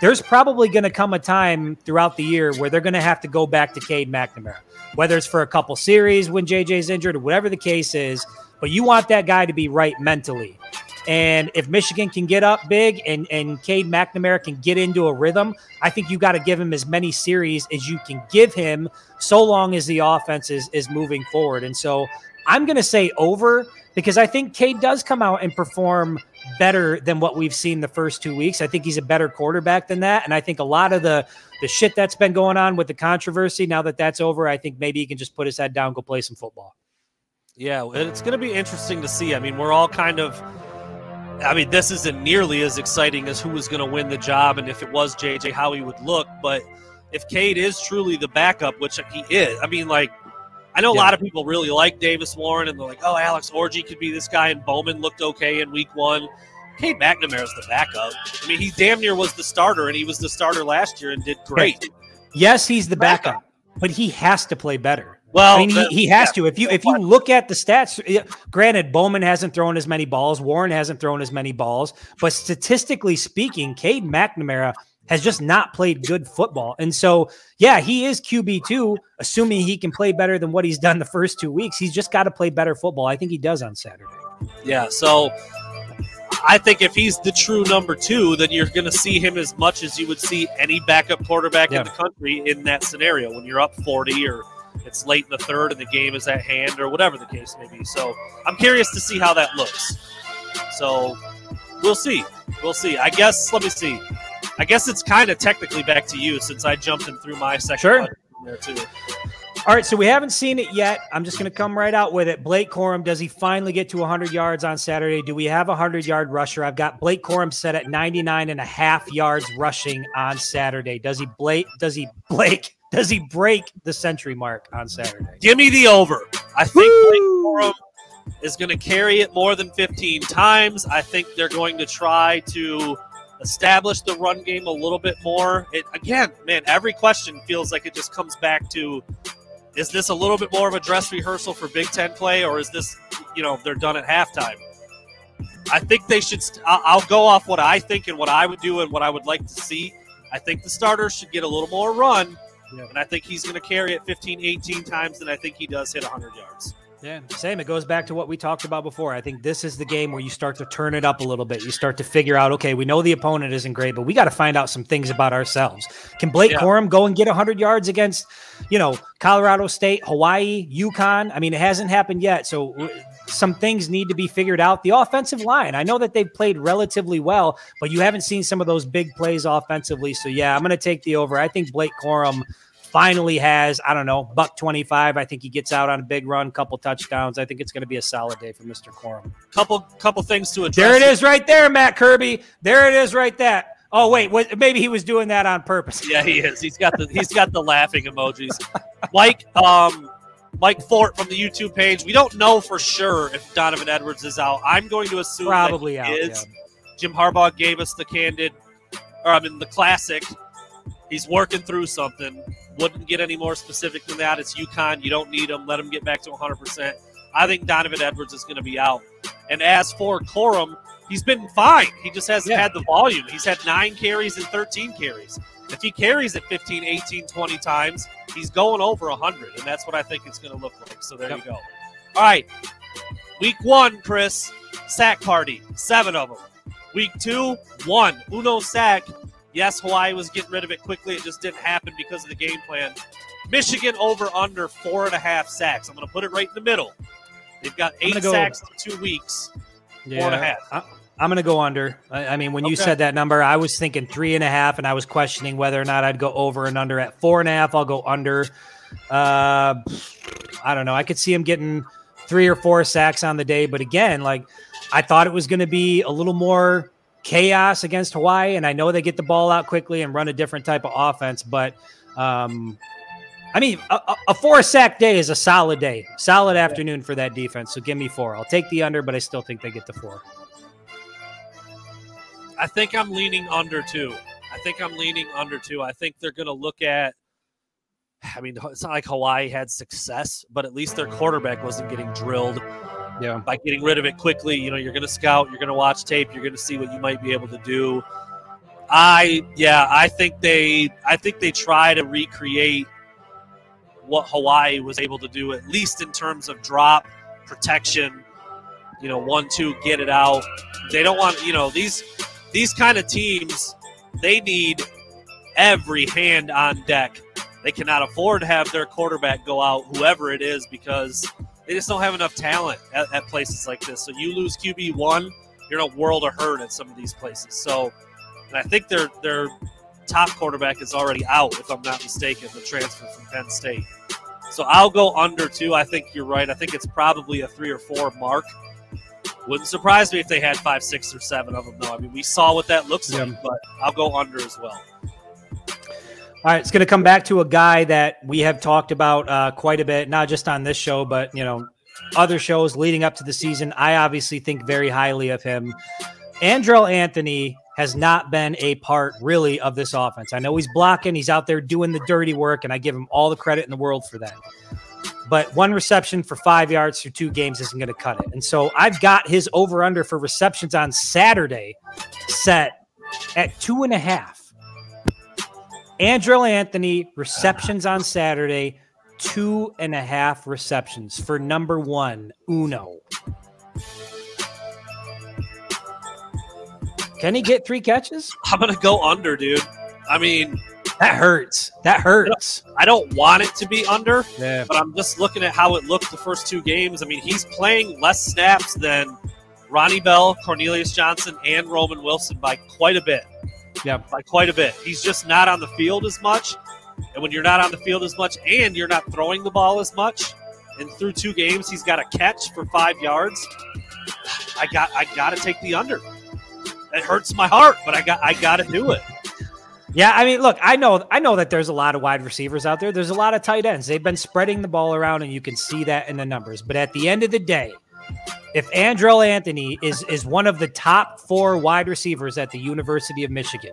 there's probably going to come a time throughout the year where they're going to have to go back to Cade McNamara, whether it's for a couple series when JJ's injured or whatever the case is. But you want that guy to be right mentally. And if Michigan can get up big and, and Cade McNamara can get into a rhythm, I think you got to give him as many series as you can give him so long as the offense is, is moving forward. And so I'm going to say over because I think Cade does come out and perform better than what we've seen the first two weeks. I think he's a better quarterback than that, and I think a lot of the the shit that's been going on with the controversy now that that's over, I think maybe he can just put his head down, go play some football. Yeah, it's going to be interesting to see. I mean, we're all kind of. I mean, this isn't nearly as exciting as who was going to win the job and if it was JJ, how he would look. But if Cade is truly the backup, which he is, I mean, like, I know a Yeah. lot of people really like Davis Warren and they're like, oh, Alex Orji could be this guy, and Bowman looked okay in week one. Cade McNamara's the backup. I mean, he damn near was the starter, and he was the starter last year and did great. Yes, he's the backup, but he has to play better. Well, I mean, he, he has yeah. to. If you if you look at the stats, granted, Bowman hasn't thrown as many balls, Warren hasn't thrown as many balls, but statistically speaking, Cade McNamara has just not played good football. And so, yeah, he is QB two, assuming he can play better than what he's done the first two weeks. He's just got to play better football. I think he does on Saturday. Yeah, so I think if he's the true number two, then you're going to see him as much as you would see any backup quarterback Yeah. in the country in that scenario when you're up 40 or it's late in the third and the game is at hand or whatever the case may be. So I'm curious to see how that looks. So we'll see. We'll see. I guess, let me see. I guess it's kind of technically back to you since I jumped in through my second Sure. there too. All right, so we haven't seen it yet. I'm just going to come right out with it. Blake Corum, does he finally get to 100 yards on Saturday? Do we have a 100 yard rusher? I've got Blake Corum set at 99 and a half yards rushing on Saturday. Does he Blake? Does he Blake? <laughs> Does he break the century mark on Saturday? Give me the over. I think Blake Corum is going to carry it more than 15 times. I think they're going to try to establish the run game a little bit more. It again, man, every question feels like it just comes back to is this a little bit more of a dress rehearsal for Big 10 play or is this, you know, they're done at halftime? I think they should st- I'll, I'll go off what I think and what I would do and what I would like to see. I think the starters should get a little more run. And I think he's going to carry it 15, 18 times, and I think he does hit 100 yards. Yeah, same. It goes back to what we talked about before. I think this is the game where you start to turn it up a little bit. You start to figure out, okay, we know the opponent isn't great, but we got to find out some things about ourselves. Can Blake Yeah. Corum go and get 100 yards against, you know, Colorado State, Hawaii, UConn? I mean, it hasn't happened yet. So some things need to be figured out. The offensive line, I know that they've played relatively well, but you haven't seen some of those big plays offensively. So yeah, I'm going to take the over. I think Blake Corum finally has, I don't know, buck 25. I think he gets out on a big run, couple touchdowns. I think it's going to be a solid day for Mr. Corum. Couple couple things to address. There it is right there, Matt Kirby. There it is right there. Oh, wait, what, maybe he was doing that on purpose. Yeah, he is. He's got the he's got the laughing emojis. Mike, um, Mike Fort from the YouTube page. We don't know for sure if Donovan Edwards is out. I'm going to assume Probably out. is. yeah. Jim Harbaugh gave us the candid, or I mean the classic. He's working through something. Wouldn't get any more specific than that. It's UConn. You don't need him. Let him get back to 100%. I think Donovan Edwards is going to be out. And as for Corum, he's been fine. He just hasn't Yeah. had the volume. He's had nine carries and 13 carries. If he carries it 15, 18, 20 times, he's going over 100. And that's what I think it's going to look like. So there Yep. you go. All right. Week one, Chris, sack party, seven of them. Week two, one. Uno sack. Yes, Hawaii was getting rid of it quickly. It just didn't happen because of the game plan. Michigan over under four and a half sacks. I'm going to put it right in the middle. They've got eight go- sacks in two weeks. Yeah, Four and a half. I, I'm going to go under. I, I mean, when you said that number, I was thinking three and a half, and I was questioning whether or not I'd go over and under. At four and a half, I'll go under. Uh, I don't know. I could see him getting three or four sacks on the day, but again, like I thought it was going to be a little more chaos against Hawaii, and I know they get the ball out quickly and run a different type of offense, but. Um, I mean, a, a- a four sack day is a solid day, solid afternoon for that defense. So give me four. I'll take the under, but I still think they get the four. I think I'm leaning under two. I think I'm leaning under two. I think they're going to look at. I mean, it's not like Hawaii had success, but at least their quarterback wasn't getting drilled Yeah. by getting rid of it quickly. You know, you're going to scout, you're going to watch tape, you're going to see what you might be able to do. I yeah, I think they I think they try to recreate what Hawaii was able to do at least in terms of drop protection. You know, one two get it out. They don't want you know these these kind of teams. They need every hand on deck. They cannot afford to have their quarterback go out, whoever it is, because they just don't have enough talent at, at places like this. So you lose QB one, you're in a world of hurt at some of these places. So, and I think their their top quarterback is already out, if I'm not mistaken, the transfer from Penn State. So I'll go under two. I think you're right. I think it's probably a three or four mark. Wouldn't surprise me if they had five, six, or seven of them, though. I mean, we saw what that looks like, but I'll go under as well. All right, it's going to come back to a guy that we have talked about uh, quite a bit, not just on this show, but you know, other shows leading up to the season. I obviously think very highly of him. Andrel Anthony has not been a part really of this offense. I know he's blocking, he's out there doing the dirty work, and I give him all the credit in the world for that. But one reception for five yards through two games isn't going to cut it. And so I've got his over under for receptions on Saturday set at two and a half. Andrel Anthony receptions on Saturday, two and a half receptions for number one, Uno. Can he get three catches? I'm going to go under, dude. I mean, That hurts. That hurts. I don't want it to be under, Yeah. but I'm just looking at how it looked the first two games. I mean, he's playing less snaps than Ronnie Bell, Cornelius Johnson, and Roman Wilson by quite a bit. Yeah. By quite a bit. He's just not on the field as much. And when you're not on the field as much and you're not throwing the ball as much, and through two games he's got a catch for five yards, I got I gotta take the under. It hurts my heart, but I got I gotta do it. Yeah, I mean, look, I know, I know that there's a lot of wide receivers out there. There's a lot of tight ends. They've been spreading the ball around, and you can see that in the numbers. But at the end of the day, if Andrel Anthony is is one of the top four wide receivers at the University of Michigan,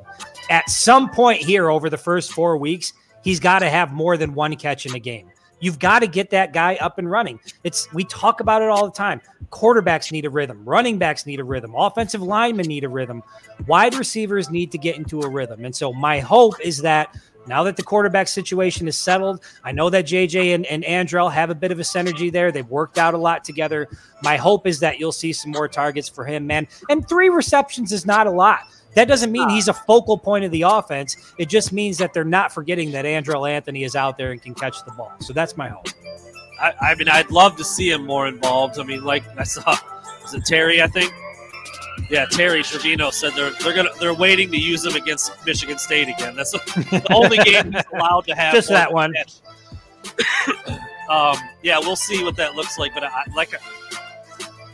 at some point here over the first four weeks, he's got to have more than one catch in a game. You've got to get that guy up and running. It's we talk about it all the time. Quarterbacks need a rhythm, running backs need a rhythm, offensive linemen need a rhythm, wide receivers need to get into a rhythm. And so my hope is that now that the quarterback situation is settled, I know that JJ and, and Andrel have a bit of a synergy there. They've worked out a lot together. My hope is that you'll see some more targets for him, man. And three receptions is not a lot. That doesn't mean he's a focal point of the offense. It just means that they're not forgetting that Andrel Anthony is out there and can catch the ball. So that's my hope. I, I mean, I'd love to see him more involved. I mean, like I saw, was it Terry? I think. Yeah, Terry Trevino said they're they're gonna they're waiting to use him against Michigan State again. That's the <laughs> only game he's allowed to have. Just that one. um, yeah, we'll see what that looks like. But I, like,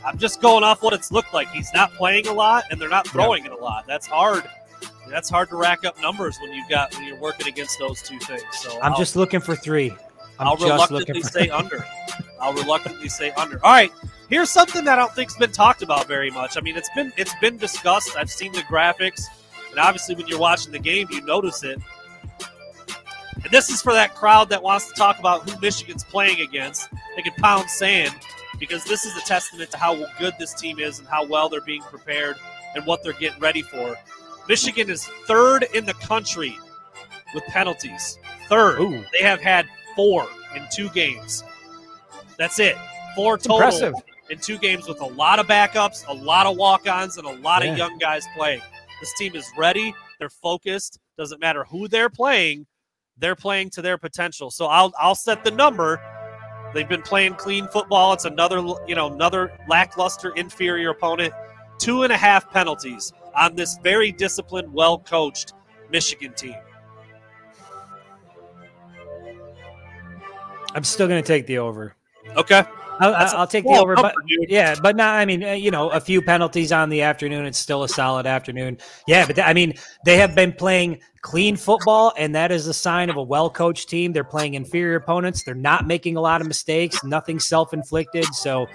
I'm just going off what it's looked like. He's not playing a lot, and they're not throwing it a lot. That's hard. That's hard to rack up numbers when you've got when you're working against those two things. So I'm I'll- just looking for three. I'm I'll just looking reluctantly say under. I'll reluctantly say under. All right, here's something that I don't think's been talked about very much. I mean, it's been it's been discussed. I've seen the graphics, and obviously when you're watching the game, you notice it. And this is for that crowd that wants to talk about who Michigan's playing against. They can pound sand because this is a testament to how good this team is and how well they're being prepared and what they're getting ready for. Michigan is third in the country with penalties. Third. Ooh. They have had four in two games. That's it. Four total Impressive. In two games with a lot of backups, a lot of walk-ons, and a lot Yeah. of young guys playing. This team is ready. They're focused. Doesn't matter who they're playing. They're playing to their potential. So I'll I'll set the number. They've been playing clean football. It's another you know another lackluster inferior opponent. Two and a half penalties on this very disciplined, well coached Michigan team. I'm still going to take the over. Okay. I'll, I'll take the over, but dude. yeah, but not. I mean, uh, you know, a few penalties on the afternoon. It's still a solid afternoon. Yeah, but I mean, they have been playing clean football, and that is a sign of a well-coached team. They're playing inferior opponents. They're not making a lot of mistakes. Nothing self-inflicted. So,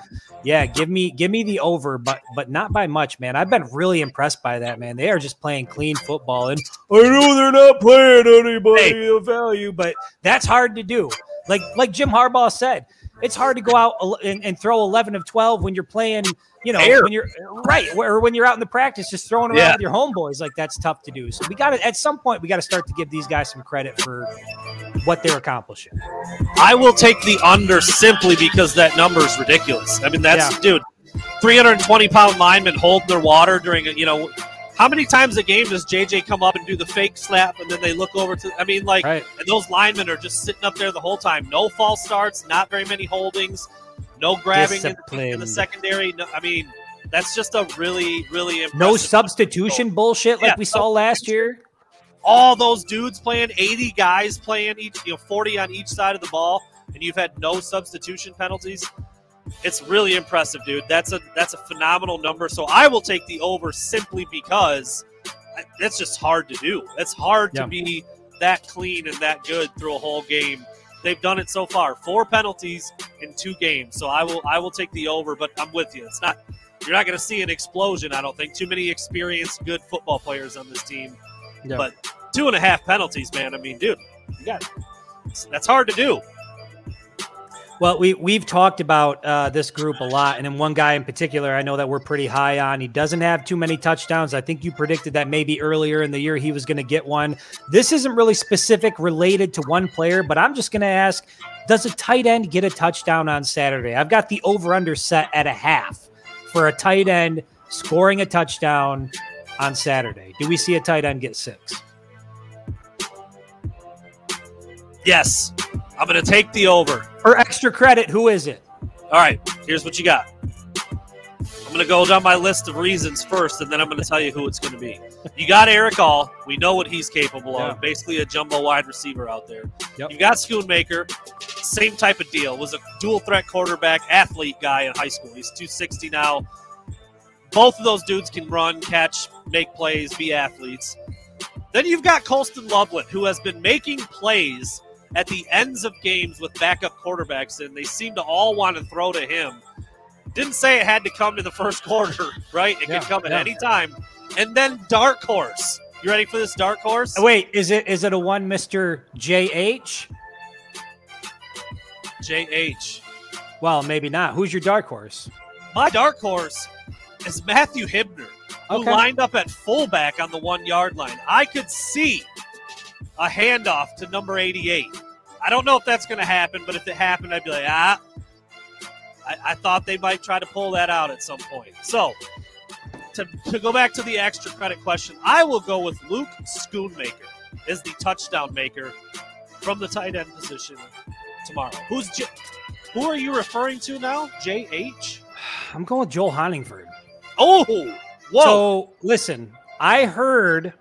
yeah, give me give me the over, but but not by much, man. I've been really impressed by that, man. They are just playing clean football, and I know they're not playing anybody of value, but that's hard to do. Like like Jim Harbaugh said, it's hard to go out and, and throw 11 of 12 when you're playing, you know, Air. when you're right, or when you're out in the practice just throwing around Yeah. with your homeboys. Like that's tough to do. So we got to, at some point, we got to start to give these guys some credit for what they're accomplishing. I will take the under simply because that number is ridiculous. I mean, that's dude, 320 pound linemen holding their water during a you know. How many times a game does JJ come up and do the fake slap and then they look over to? I mean, like, Right. and those linemen are just sitting up there the whole time. No false starts, not very many holdings, no grabbing in, in the secondary. No, I mean, that's just a really, really impressive. No substitution bullshit like Yeah, we saw last year. all those dudes playing 80 guys playing each you know 40 on each side of the ball and you've had no substitution penalties it's really impressive dude that's a that's a phenomenal number so i will take the over simply because that's just hard to do it's hard Yeah. to be that clean and that good through a whole game they've done it so far four penalties in two games so i will i will take the over but i'm with you it's not you're not going to see an explosion i don't think too many experienced good football players on this team Yeah. but two and a half penalties, man. I mean, dude, you got that's hard to do. Well, we we've talked about uh, this group a lot, and then one guy in particular, I know that we're pretty high on. He doesn't have too many touchdowns. I think you predicted that maybe earlier in the year he was going to get one. This isn't really specific related to one player, but I'm just going to ask: Does a tight end get a touchdown on Saturday? I've got the over/under set at a half for a tight end scoring a touchdown on Saturday. Do we see a tight end get six? Yes, I'm going to take the over. For extra credit, who is it? All right, here's what you got. I'm going to go down my list of reasons first, and then I'm going to tell you who it's going to be. You got Erick All. We know what he's capable Yeah. of. Basically, a jumbo wide receiver out there. Yep. You got Schoonmaker. Same type of deal. Was a dual threat quarterback, athlete guy in high school. He's 260 now. Both of those dudes can run, catch, make plays, be athletes. Then you've got Colston Loveland, who has been making plays at the ends of games with backup quarterbacks, and they seem to all want to throw to him. Didn't say it had to come to the first <laughs> quarter, right? It Yeah, can come at yeah. any time. And then dark horse. You ready for this dark horse? Wait, is it is it a one, Mister JH? JH. Well, maybe not. Who's your dark horse? My dark horse is Matthew Hibner, who Okay. lined up at fullback on the one yard line. I could see a handoff to number 88. I don't know if that's going to happen, but if it happened, I'd be like, ah. I, I thought they might try to pull that out at some point. So, to, to go back to the extra credit question, I will go with Luke Schoonmaker as the touchdown maker from the tight end position tomorrow. Who's J- who are you referring to now? JH? I'm going with Joel Honigford. Oh, whoa. So listen, I heard.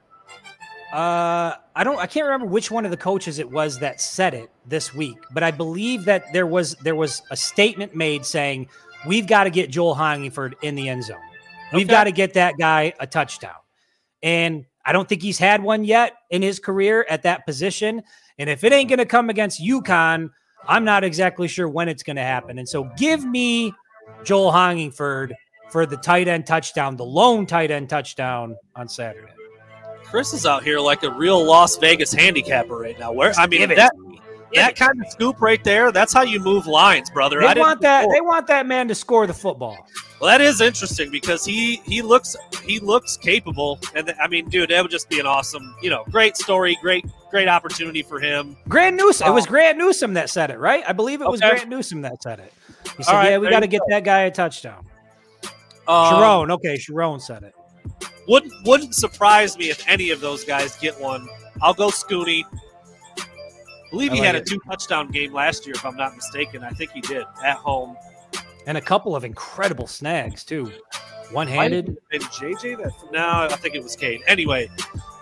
Uh, I don't. I can't remember which one of the coaches it was that said it this week, but I believe that there was there was a statement made saying we've got to get Joel Honigford in the end zone. We've Okay. got to get that guy a touchdown, and I don't think he's had one yet in his career at that position. And if it ain't going to come against UConn, I'm not exactly sure when it's going to happen. And so give me Joel Honigford for the tight end touchdown, the lone tight end touchdown on Saturday. Chris is out here like a real Las Vegas handicapper right now. Where I mean that that kind of scoop right there. That's how you move lines, brother. I They didn't want that. They want that man to score the football. Well, that is interesting because he he looks he looks capable, and th- I mean, dude, that would just be an awesome, you know, great story, great great opportunity for him. Grant Newsome. It was Oh. Grant Newsome that said it, right? I believe it was Okay. Grant Newsome that said it. He said, right, "Yeah, we got to get go. that guy a touchdown." Um, Sharon, okay, Sharon said it. Wouldn't wouldn't surprise me if any of those guys get one. I'll go Scooney. I believe he like had it. a two touchdown game last year, if I'm not mistaken. I think he did at home. And a couple of incredible snags too. One-handed. And JJ, that no, I think it was Cade. Anyway,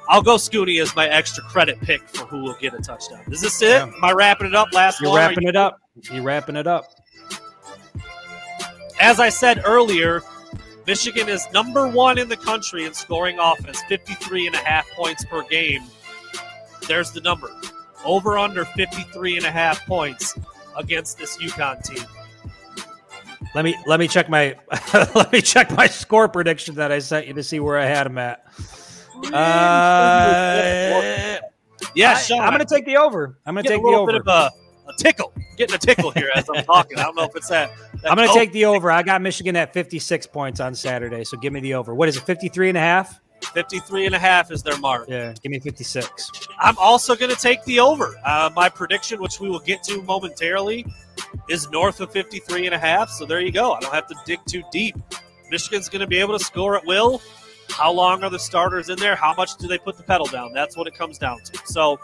I'll go Scooney as my extra credit pick for who will get a touchdown. Is this it? Yeah. Am I wrapping it up? Last You're one? Are wrapping you- it up. You're wrapping it up. As I said earlier, Michigan is number one in the country in scoring offense, 53 and a half points per game. There's the number. Over under 53 and a half points against this UConn team. Let me let me check my <laughs> let me check my score prediction that I sent you to see where I had them at. <laughs> Uh, Yeah, I, am going to take the over. I'm going to get a take the over. bit of a, a tickle. Getting a tickle here as I'm talking. I don't know if it's that. that I'm going to oh, take the over. I got Michigan at 56 points on Saturday, so give me the over. What is it? 53 and a half? 53 and a half is their mark. Yeah, give me 56. I'm also going to take the over. Uh, my prediction, which we will get to momentarily, is north of 53 and a half. So there you go. I don't have to dig too deep. Michigan's going to be able to score at will. How long are the starters in there? How much do they put the pedal down? That's what it comes down to. So,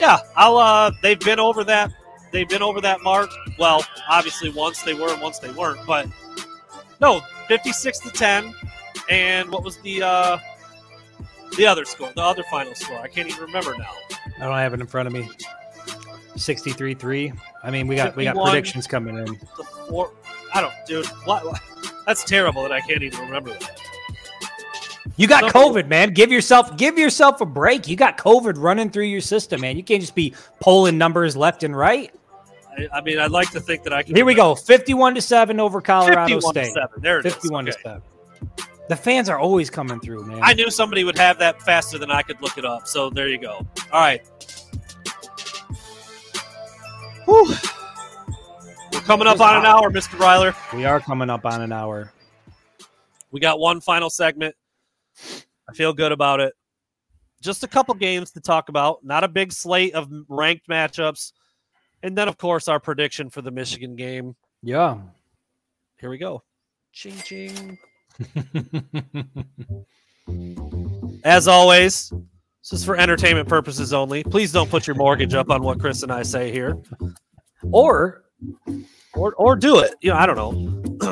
yeah, I'll. Uh, they've been over that. They've been over that mark. Well, obviously, once they were and once they weren't. But no, 56 to 10. And what was the uh, the other score? The other final score? I can't even remember now. I don't have it in front of me. 63 3. I mean, we got we got predictions coming in. the four. I don't, dude. What, what- That's terrible that I can't even remember that. You got COVID, man. Give yourself give yourself a break. You got COVID running through your system, man. You can't just be pulling numbers left and right. I, I mean, I'd like to think that I can. Here we go. 51 to 7 over Colorado 51 to State. seven. There it is. 51 Okay. to 7. The fans are always coming through, man. I knew somebody would have that faster than I could look it up. So there you go. All right. Whew. We're coming up on an hour, Mr. Ryler. we are coming up on an hour. We got one final segment. I feel good about it. Just a couple games to talk about. Not a big slate of ranked matchups. And then, of course, our prediction for the Michigan game. Yeah. Here we go. Ching, ching. <laughs> As always, this is for entertainment purposes only. Please don't put your mortgage up on what Chris and I say here, or or or do it. You know, I don't know.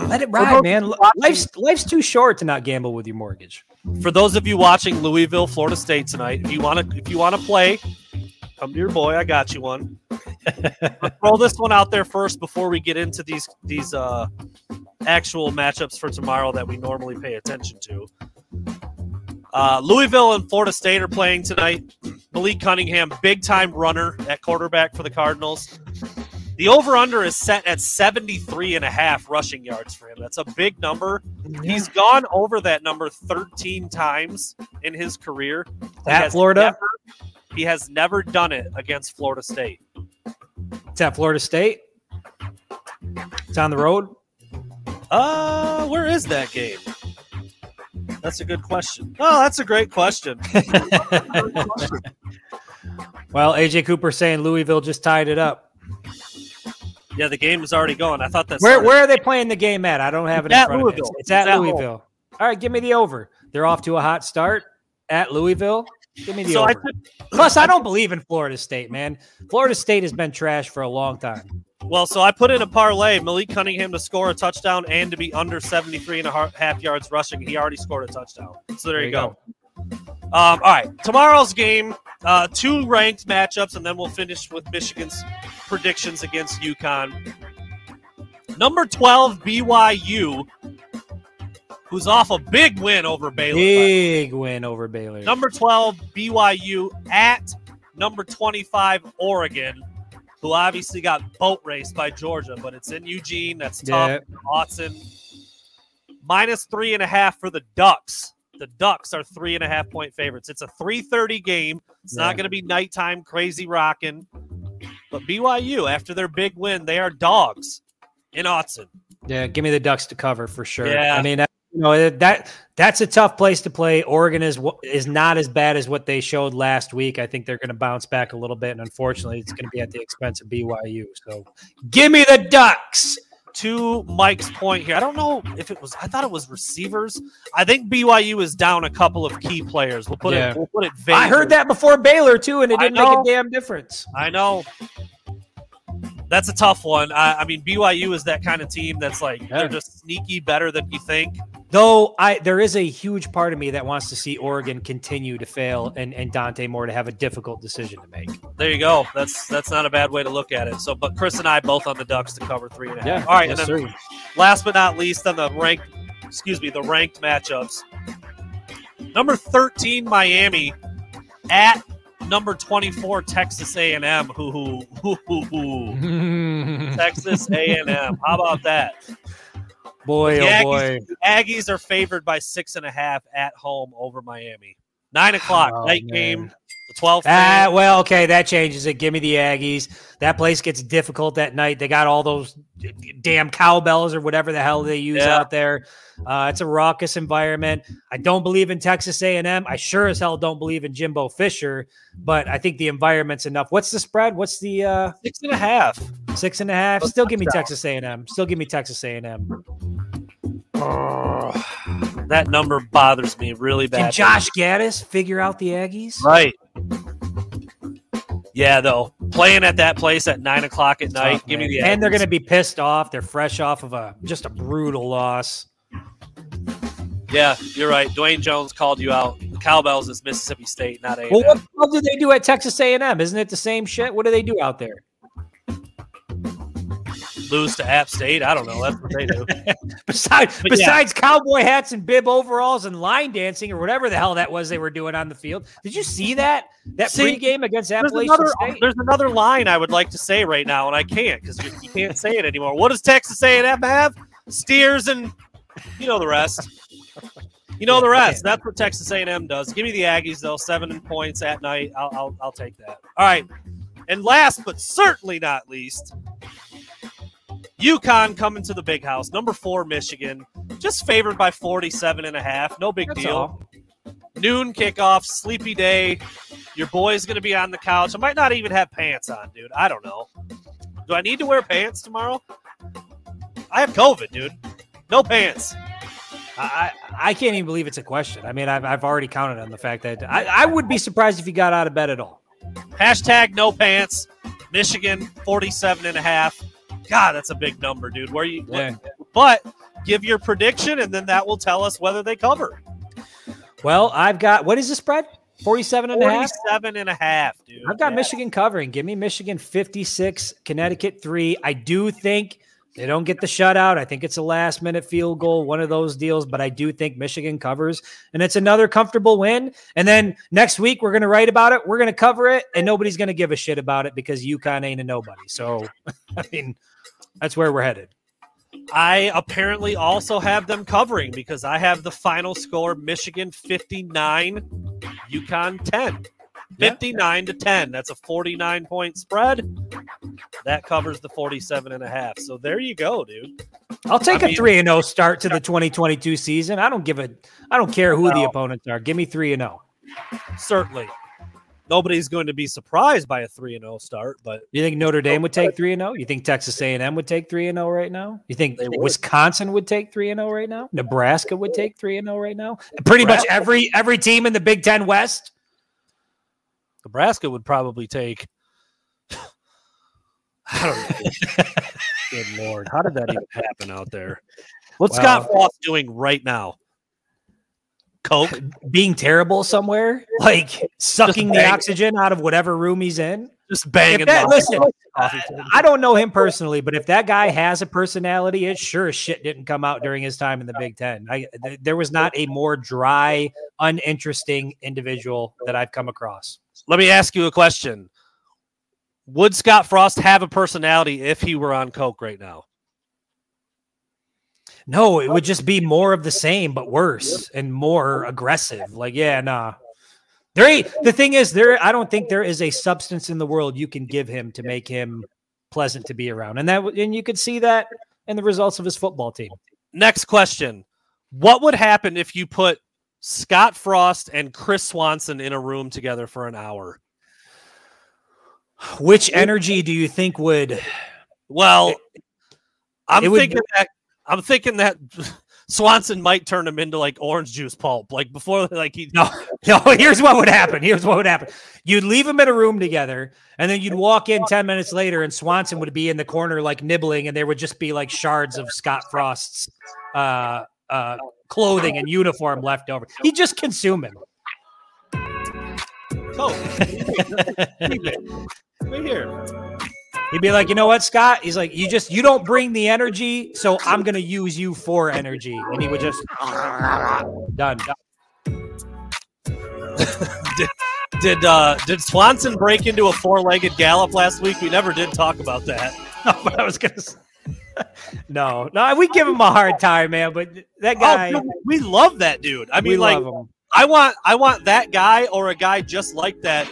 let it ride, man. of you watching- Life's life's too short to not gamble with your mortgage. For those of you watching Louisville, Florida State tonight, if you want to, if you want to play, come to your boy. I got you one. <laughs> Throw this one out there first before we get into these these uh, actual matchups for tomorrow that we normally pay attention to. Uh, Louisville and Florida State are playing tonight. Malik Cunningham, big time runner at quarterback for the Cardinals. The over under is set at 73 and a half rushing yards for him. That's a big number. He's gone over that number 13 times in his career. At Florida? never- he has never done it against Florida State. It's at Florida State. It's on the road. Uh, where is that game? That's a good question. Oh, that's a great question. <laughs> well, AJ Cooper saying Louisville just tied it up. Yeah, the game is already going. I thought that's Where where are they playing the game at? I don't have it It's in at front Louisville. of me. It's, at, It's Louisville. All right, give me the over. They're off to a hot start at Louisville. Give me the So I over. Plus, I don't believe in Florida State, man. Florida State has been trash for a long time. Well, so I put in a parlay Malik Cunningham to score a touchdown and to be under 73 and a half yards rushing. He already scored a touchdown. So there, you go. Um, all right. Tomorrow's game, uh, two ranked matchups, and then we'll finish with Michigan's predictions against UConn. Number 12, BYU, who's off a big win over Baylor. Big win over Baylor. Number 12, BYU at number 25, Oregon, who obviously got boat raced by Georgia, but it's in Eugene. That's tough. Autzen. Minus three and a half for the Ducks. The Ducks are three and a half point favorites. It's a 3:30 game. It's Yeah. not going to be nighttime crazy rocking. But BYU, after their big win, they are dogs in Autzen. Yeah, give me the Ducks to cover for sure. Yeah. I mean, that, you know that that's a tough place to play. Oregon is is not as bad as what they showed last week. I think they're going to bounce back a little bit, and unfortunately, it's going to be at the expense of BYU. So, give me the Ducks. To Mike's point here, I don't know if it was. I thought it was receivers. I think BYU is down a couple of key players. We'll put Yeah. it. We'll put it. I heard that before Baylor too, and it didn't make a damn difference. I know. That's a tough one. I, I mean, BYU is that kind of team that's like Yeah. they're just sneaky better than you think. Though I there is a huge part of me that wants to see Oregon continue to fail and, and Dante Moore to have a difficult decision to make. There you go. That's that's not a bad way to look at it. So, but Chris and I both on the Ducks to cover three and a half. Yeah, All right, yes, and then sir. last but not least on the ranked, excuse me, the ranked matchups. Number thirteen, Miami at number twenty-four, Texas A and M. Hoo hoo hoo hoo hoo. <laughs> Texas A and M. How about that? boy, oh boy. Aggies are favored by six and a half at home over Miami. Nine o'clock Oh, night man. game. The twelfth. Ah, well, okay, that changes it. Give me the Aggies. That place gets difficult at night. They got all those d- d- damn cowbells or whatever the hell they use Yeah. out there. Uh, it's a raucous environment. I don't believe in Texas A&M. I sure as hell don't believe in Jimbo Fisher, but I think the environment's enough. What's the spread? What's the uh, six and a half. six and a half? Still give me. Texas A&M. Still give me Texas A&M. That number bothers me really bad. Can Josh Gattis figure out the Aggies? Right. Yeah, though playing at that place at nine o'clock at night, Tough, give me man. the and they're going to be pissed off. They're fresh off of a just a brutal loss. Yeah, you're right. Dwayne Jones called you out. The Cowbells is Mississippi State, not A. Well, what the hell do they do at Texas A&M? Isn't it the same shit? What do they do out there? Lose to App State. I don't know. That's what they do. <laughs> Besides, But yeah. besides cowboy hats and bib overalls and line dancing or whatever the hell that was they were doing on the field. Did you see that? That See, pregame against There's Appalachian another, State? there's another line I would like to say right now, and I can't because you, you can't say it anymore. What does Texas A&M have? Steers and you know the rest. You know the rest. That's what Texas A&M does. Give me the Aggies though, seven points at night. I'll, I'll I'll take that. All right. And last but certainly not least, UConn coming to the big house. Number four, Michigan. Just favored by 47 and a half. No big That's deal. all. Noon kickoff, sleepy day. Your boy's going to be on the couch. I might not even have pants on, dude. I don't know. Do I need to wear pants tomorrow? I have COVID, dude. No pants. I, I can't even believe it's a question. I mean, I've, I've already counted on the fact that I, I would be surprised if you got out of bed at all. Hashtag no pants. Michigan 47 and a half. God, that's a big number, dude. Where you but give your prediction and then that will tell us whether they cover. Well, I've got, what is the spread? 47 and a half? 47 and a half, dude. I've got Yeah. Michigan covering. Give me Michigan 56, Connecticut 3. I do think they don't get the shutout. I think it's a last minute field goal, one of those deals, but I do think Michigan covers and it's another comfortable win. And then next week we're going to write about it. We're going to cover it and nobody's going to give a shit about it because UConn ain't a nobody. So, <laughs> I mean, that's where we're headed. I apparently also have them covering because I have the final score Michigan 59, UConn 10. 59 to 10. That's a 49 point spread. That covers the 47 and a half. So there you go, dude. I'll take I a mean- 3 and 0 start to the 2022 season. I don't give a I don't care who the opponents are. Give me 3 and oh. 0. Certainly. Nobody's going to be surprised by a 3 and 0 start, but You think Notre Dame would take three and zero? You think Texas A and M would take three and zero right now? You think would. Wisconsin would take three and zero right now? Nebraska would take three and zero right now? Pretty much every every team in the Big Ten West. Nebraska would probably take. <laughs> I don't know. <laughs> Good lord, how did that even happen out there? What's Scott Wow. Frost doing right now? Coke. <laughs> Being terrible somewhere, like sucking the oxygen out of whatever room he's in. Just banging. If that, listen, I, I don't know him personally, but if that guy has a personality, it sure as shit didn't come out during his time in the Big Ten. I, th- there was not a more dry, uninteresting individual that I've come across. Let me ask you a question. Would Scott Frost have a personality if he were on coke right now? No, it would just be more of the same, but worse and more aggressive. Like, yeah, nah. There ain't the thing is there I don't think there is a substance in the world you can give him to make him pleasant to be around. And that and you could see that in the results of his football team. Next question. What would happen if you put Scott Frost and Chris Swanson in a room together for an hour? Which energy do you think would Well, I'm thinking that I'm thinking that <laughs> Swanson might turn him into like orange juice pulp, like before, <laughs> like he. No, <laughs> no. Here's what would happen. Here's what would happen. You'd leave him in a room together, and then you'd walk in ten minutes later, and Swanson would be in the corner like nibbling, and there would just be like shards of Scott Frost's uh, uh, clothing and uniform left over. He'd just consume him. <laughs> Oh, right here. He'd be like, you know what, Scott? He's like, you just you don't bring the energy, so I'm gonna use you for energy, and he would just <laughs> done. <laughs> Did uh did Swanson break into a four-legged gallop last week? We never did talk about that. but I was gonna. Say, <laughs> no, no, we give him a hard time, man. But that oh, guy, Oh, we love that dude. I mean, like. I want I want that guy or a guy just like that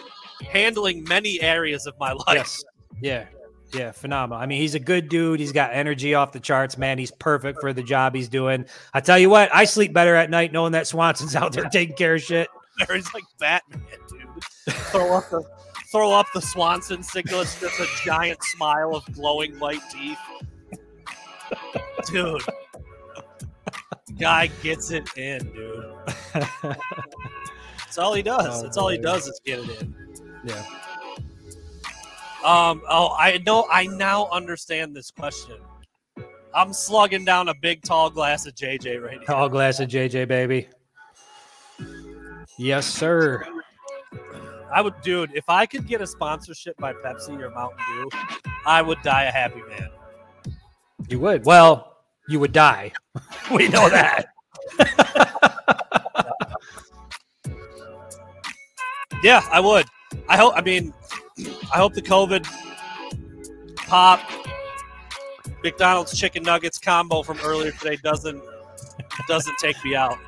handling many areas of my life. Yes. Yeah. Yeah, phenomenal. I mean, he's a good dude. He's got energy off the charts, man. He's perfect for the job he's doing. I tell you what, I sleep better at night knowing that Swanson's <laughs> out there taking care of shit. <laughs> He's like Batman, dude. Throw up the throw up the Swanson signal. It's just a giant smile of glowing white teeth. Dude. Guy gets it in, dude. That's all he does. That's all he does is get it in. Yeah. Um. Oh, I know. I now understand this question. I'm slugging down a big tall glass of JJ right now. Tall glass of JJ, baby. Yes, sir. I would, dude. If I could get a sponsorship by Pepsi or Mountain Dew, I would die a happy man. You would. Well, you would die. <laughs> we know that. Yeah, I would. I hope. I mean, I hope the COVID pop McDonald's chicken nuggets combo from earlier today doesn't doesn't take me out.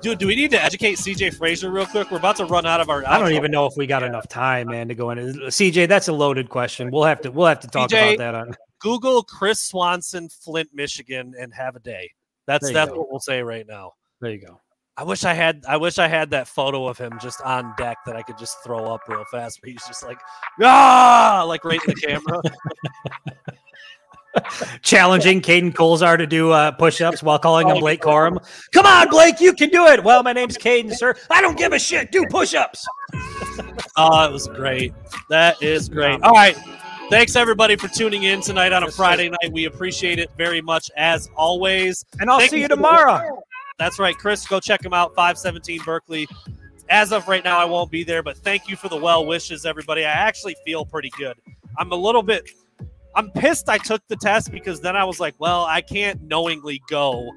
Dude, do we need to educate CJ Fraser real quick? We're about to run out of our. I don't outro. even know if we got enough time, man, to go in. CJ, that's a loaded question. We'll have to we'll have to talk CJ, about that on Google Chris Swanson, Flint, Michigan, and have a day. That's that's go. what we'll say right now. there you go. I wish I had I wish I had that photo of him just on deck that I could just throw up real fast. but he's just like ah, like right in the camera. <laughs> challenging Caden Kolesar to do uh, push-ups while calling him Blake Corum. Come on, Blake, you can do it. Well, my name's Caden, sir. I don't give a shit. Do push-ups. <laughs> Oh, it was great. That is great. All right. Thanks everybody for tuning in tonight on a Friday night. We appreciate it very much as always. And I'll Thank see you the- tomorrow. That's right, Chris. Go check him out. 517 Berkeley. As of right now, I won't be there, but thank you for the well wishes, everybody. I actually feel pretty good. I'm a little bit, I'm pissed I took the test because then I was like, well, I can't knowingly go.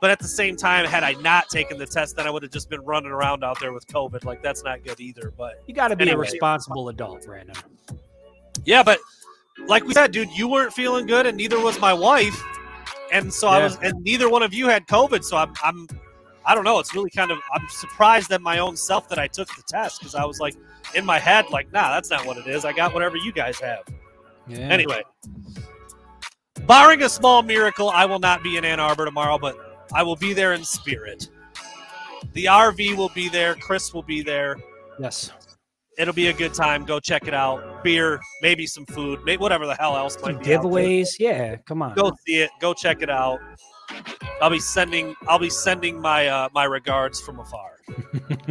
But at the same time, had I not taken the test, then I would have just been running around out there with COVID. Like, that's not good either. But You got to be a responsible adult, Brandon. Yeah, but like we said, dude, you weren't feeling good, and neither was my wife, and so I was, and neither one of you had COVID. So I'm, I'm, I don't know. It's really kind of, I'm surprised at my own self that I took the test because I was like in my head, like, nah, that's not what it is. I got whatever you guys have. Yeah. Anyway, barring a small miracle, I will not be in Ann Arbor tomorrow, but I will be there in spirit. The RV will be there. Chris will be there Yes. It'll be a good time. Go check it out. Beer, maybe some food, maybe whatever the hell else Some might be. out there. giveaways. Yeah. Come on. Go see it. Go check it out. I'll be sending. I'll be sending my uh, my regards from afar.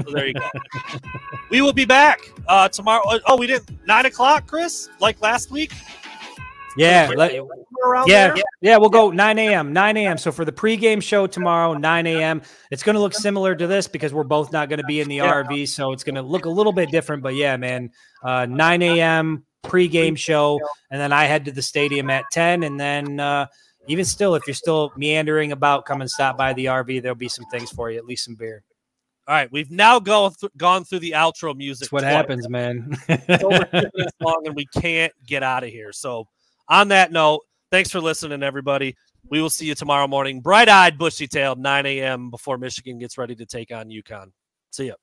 So there you go. <laughs> we will be back uh, tomorrow. Oh, we did nine o'clock, Chris, like last week. Yeah. Let- yeah, there? yeah, we'll go 9 a.m. 9 a.m. So for the pregame show tomorrow, 9 a.m. It's going to look similar to this because we're both not going to be in the Yeah. RV, so it's going to look a little bit different. But yeah, man, uh, 9 a.m. pregame show, and then I head to the stadium at 10, and then uh, even still, if you're still meandering about, come and stop by the RV. There'll be some things for you, at least some beer. All right, we've now go th- gone through the outro music. That's what twice. happens, man. It's over <laughs> long, and we can't get out of here. So, on that note, thanks for listening, everybody. We will see you tomorrow morning, bright eyed, bushy tailed, 9 a.m. before Michigan gets ready to take on UConn. See ya.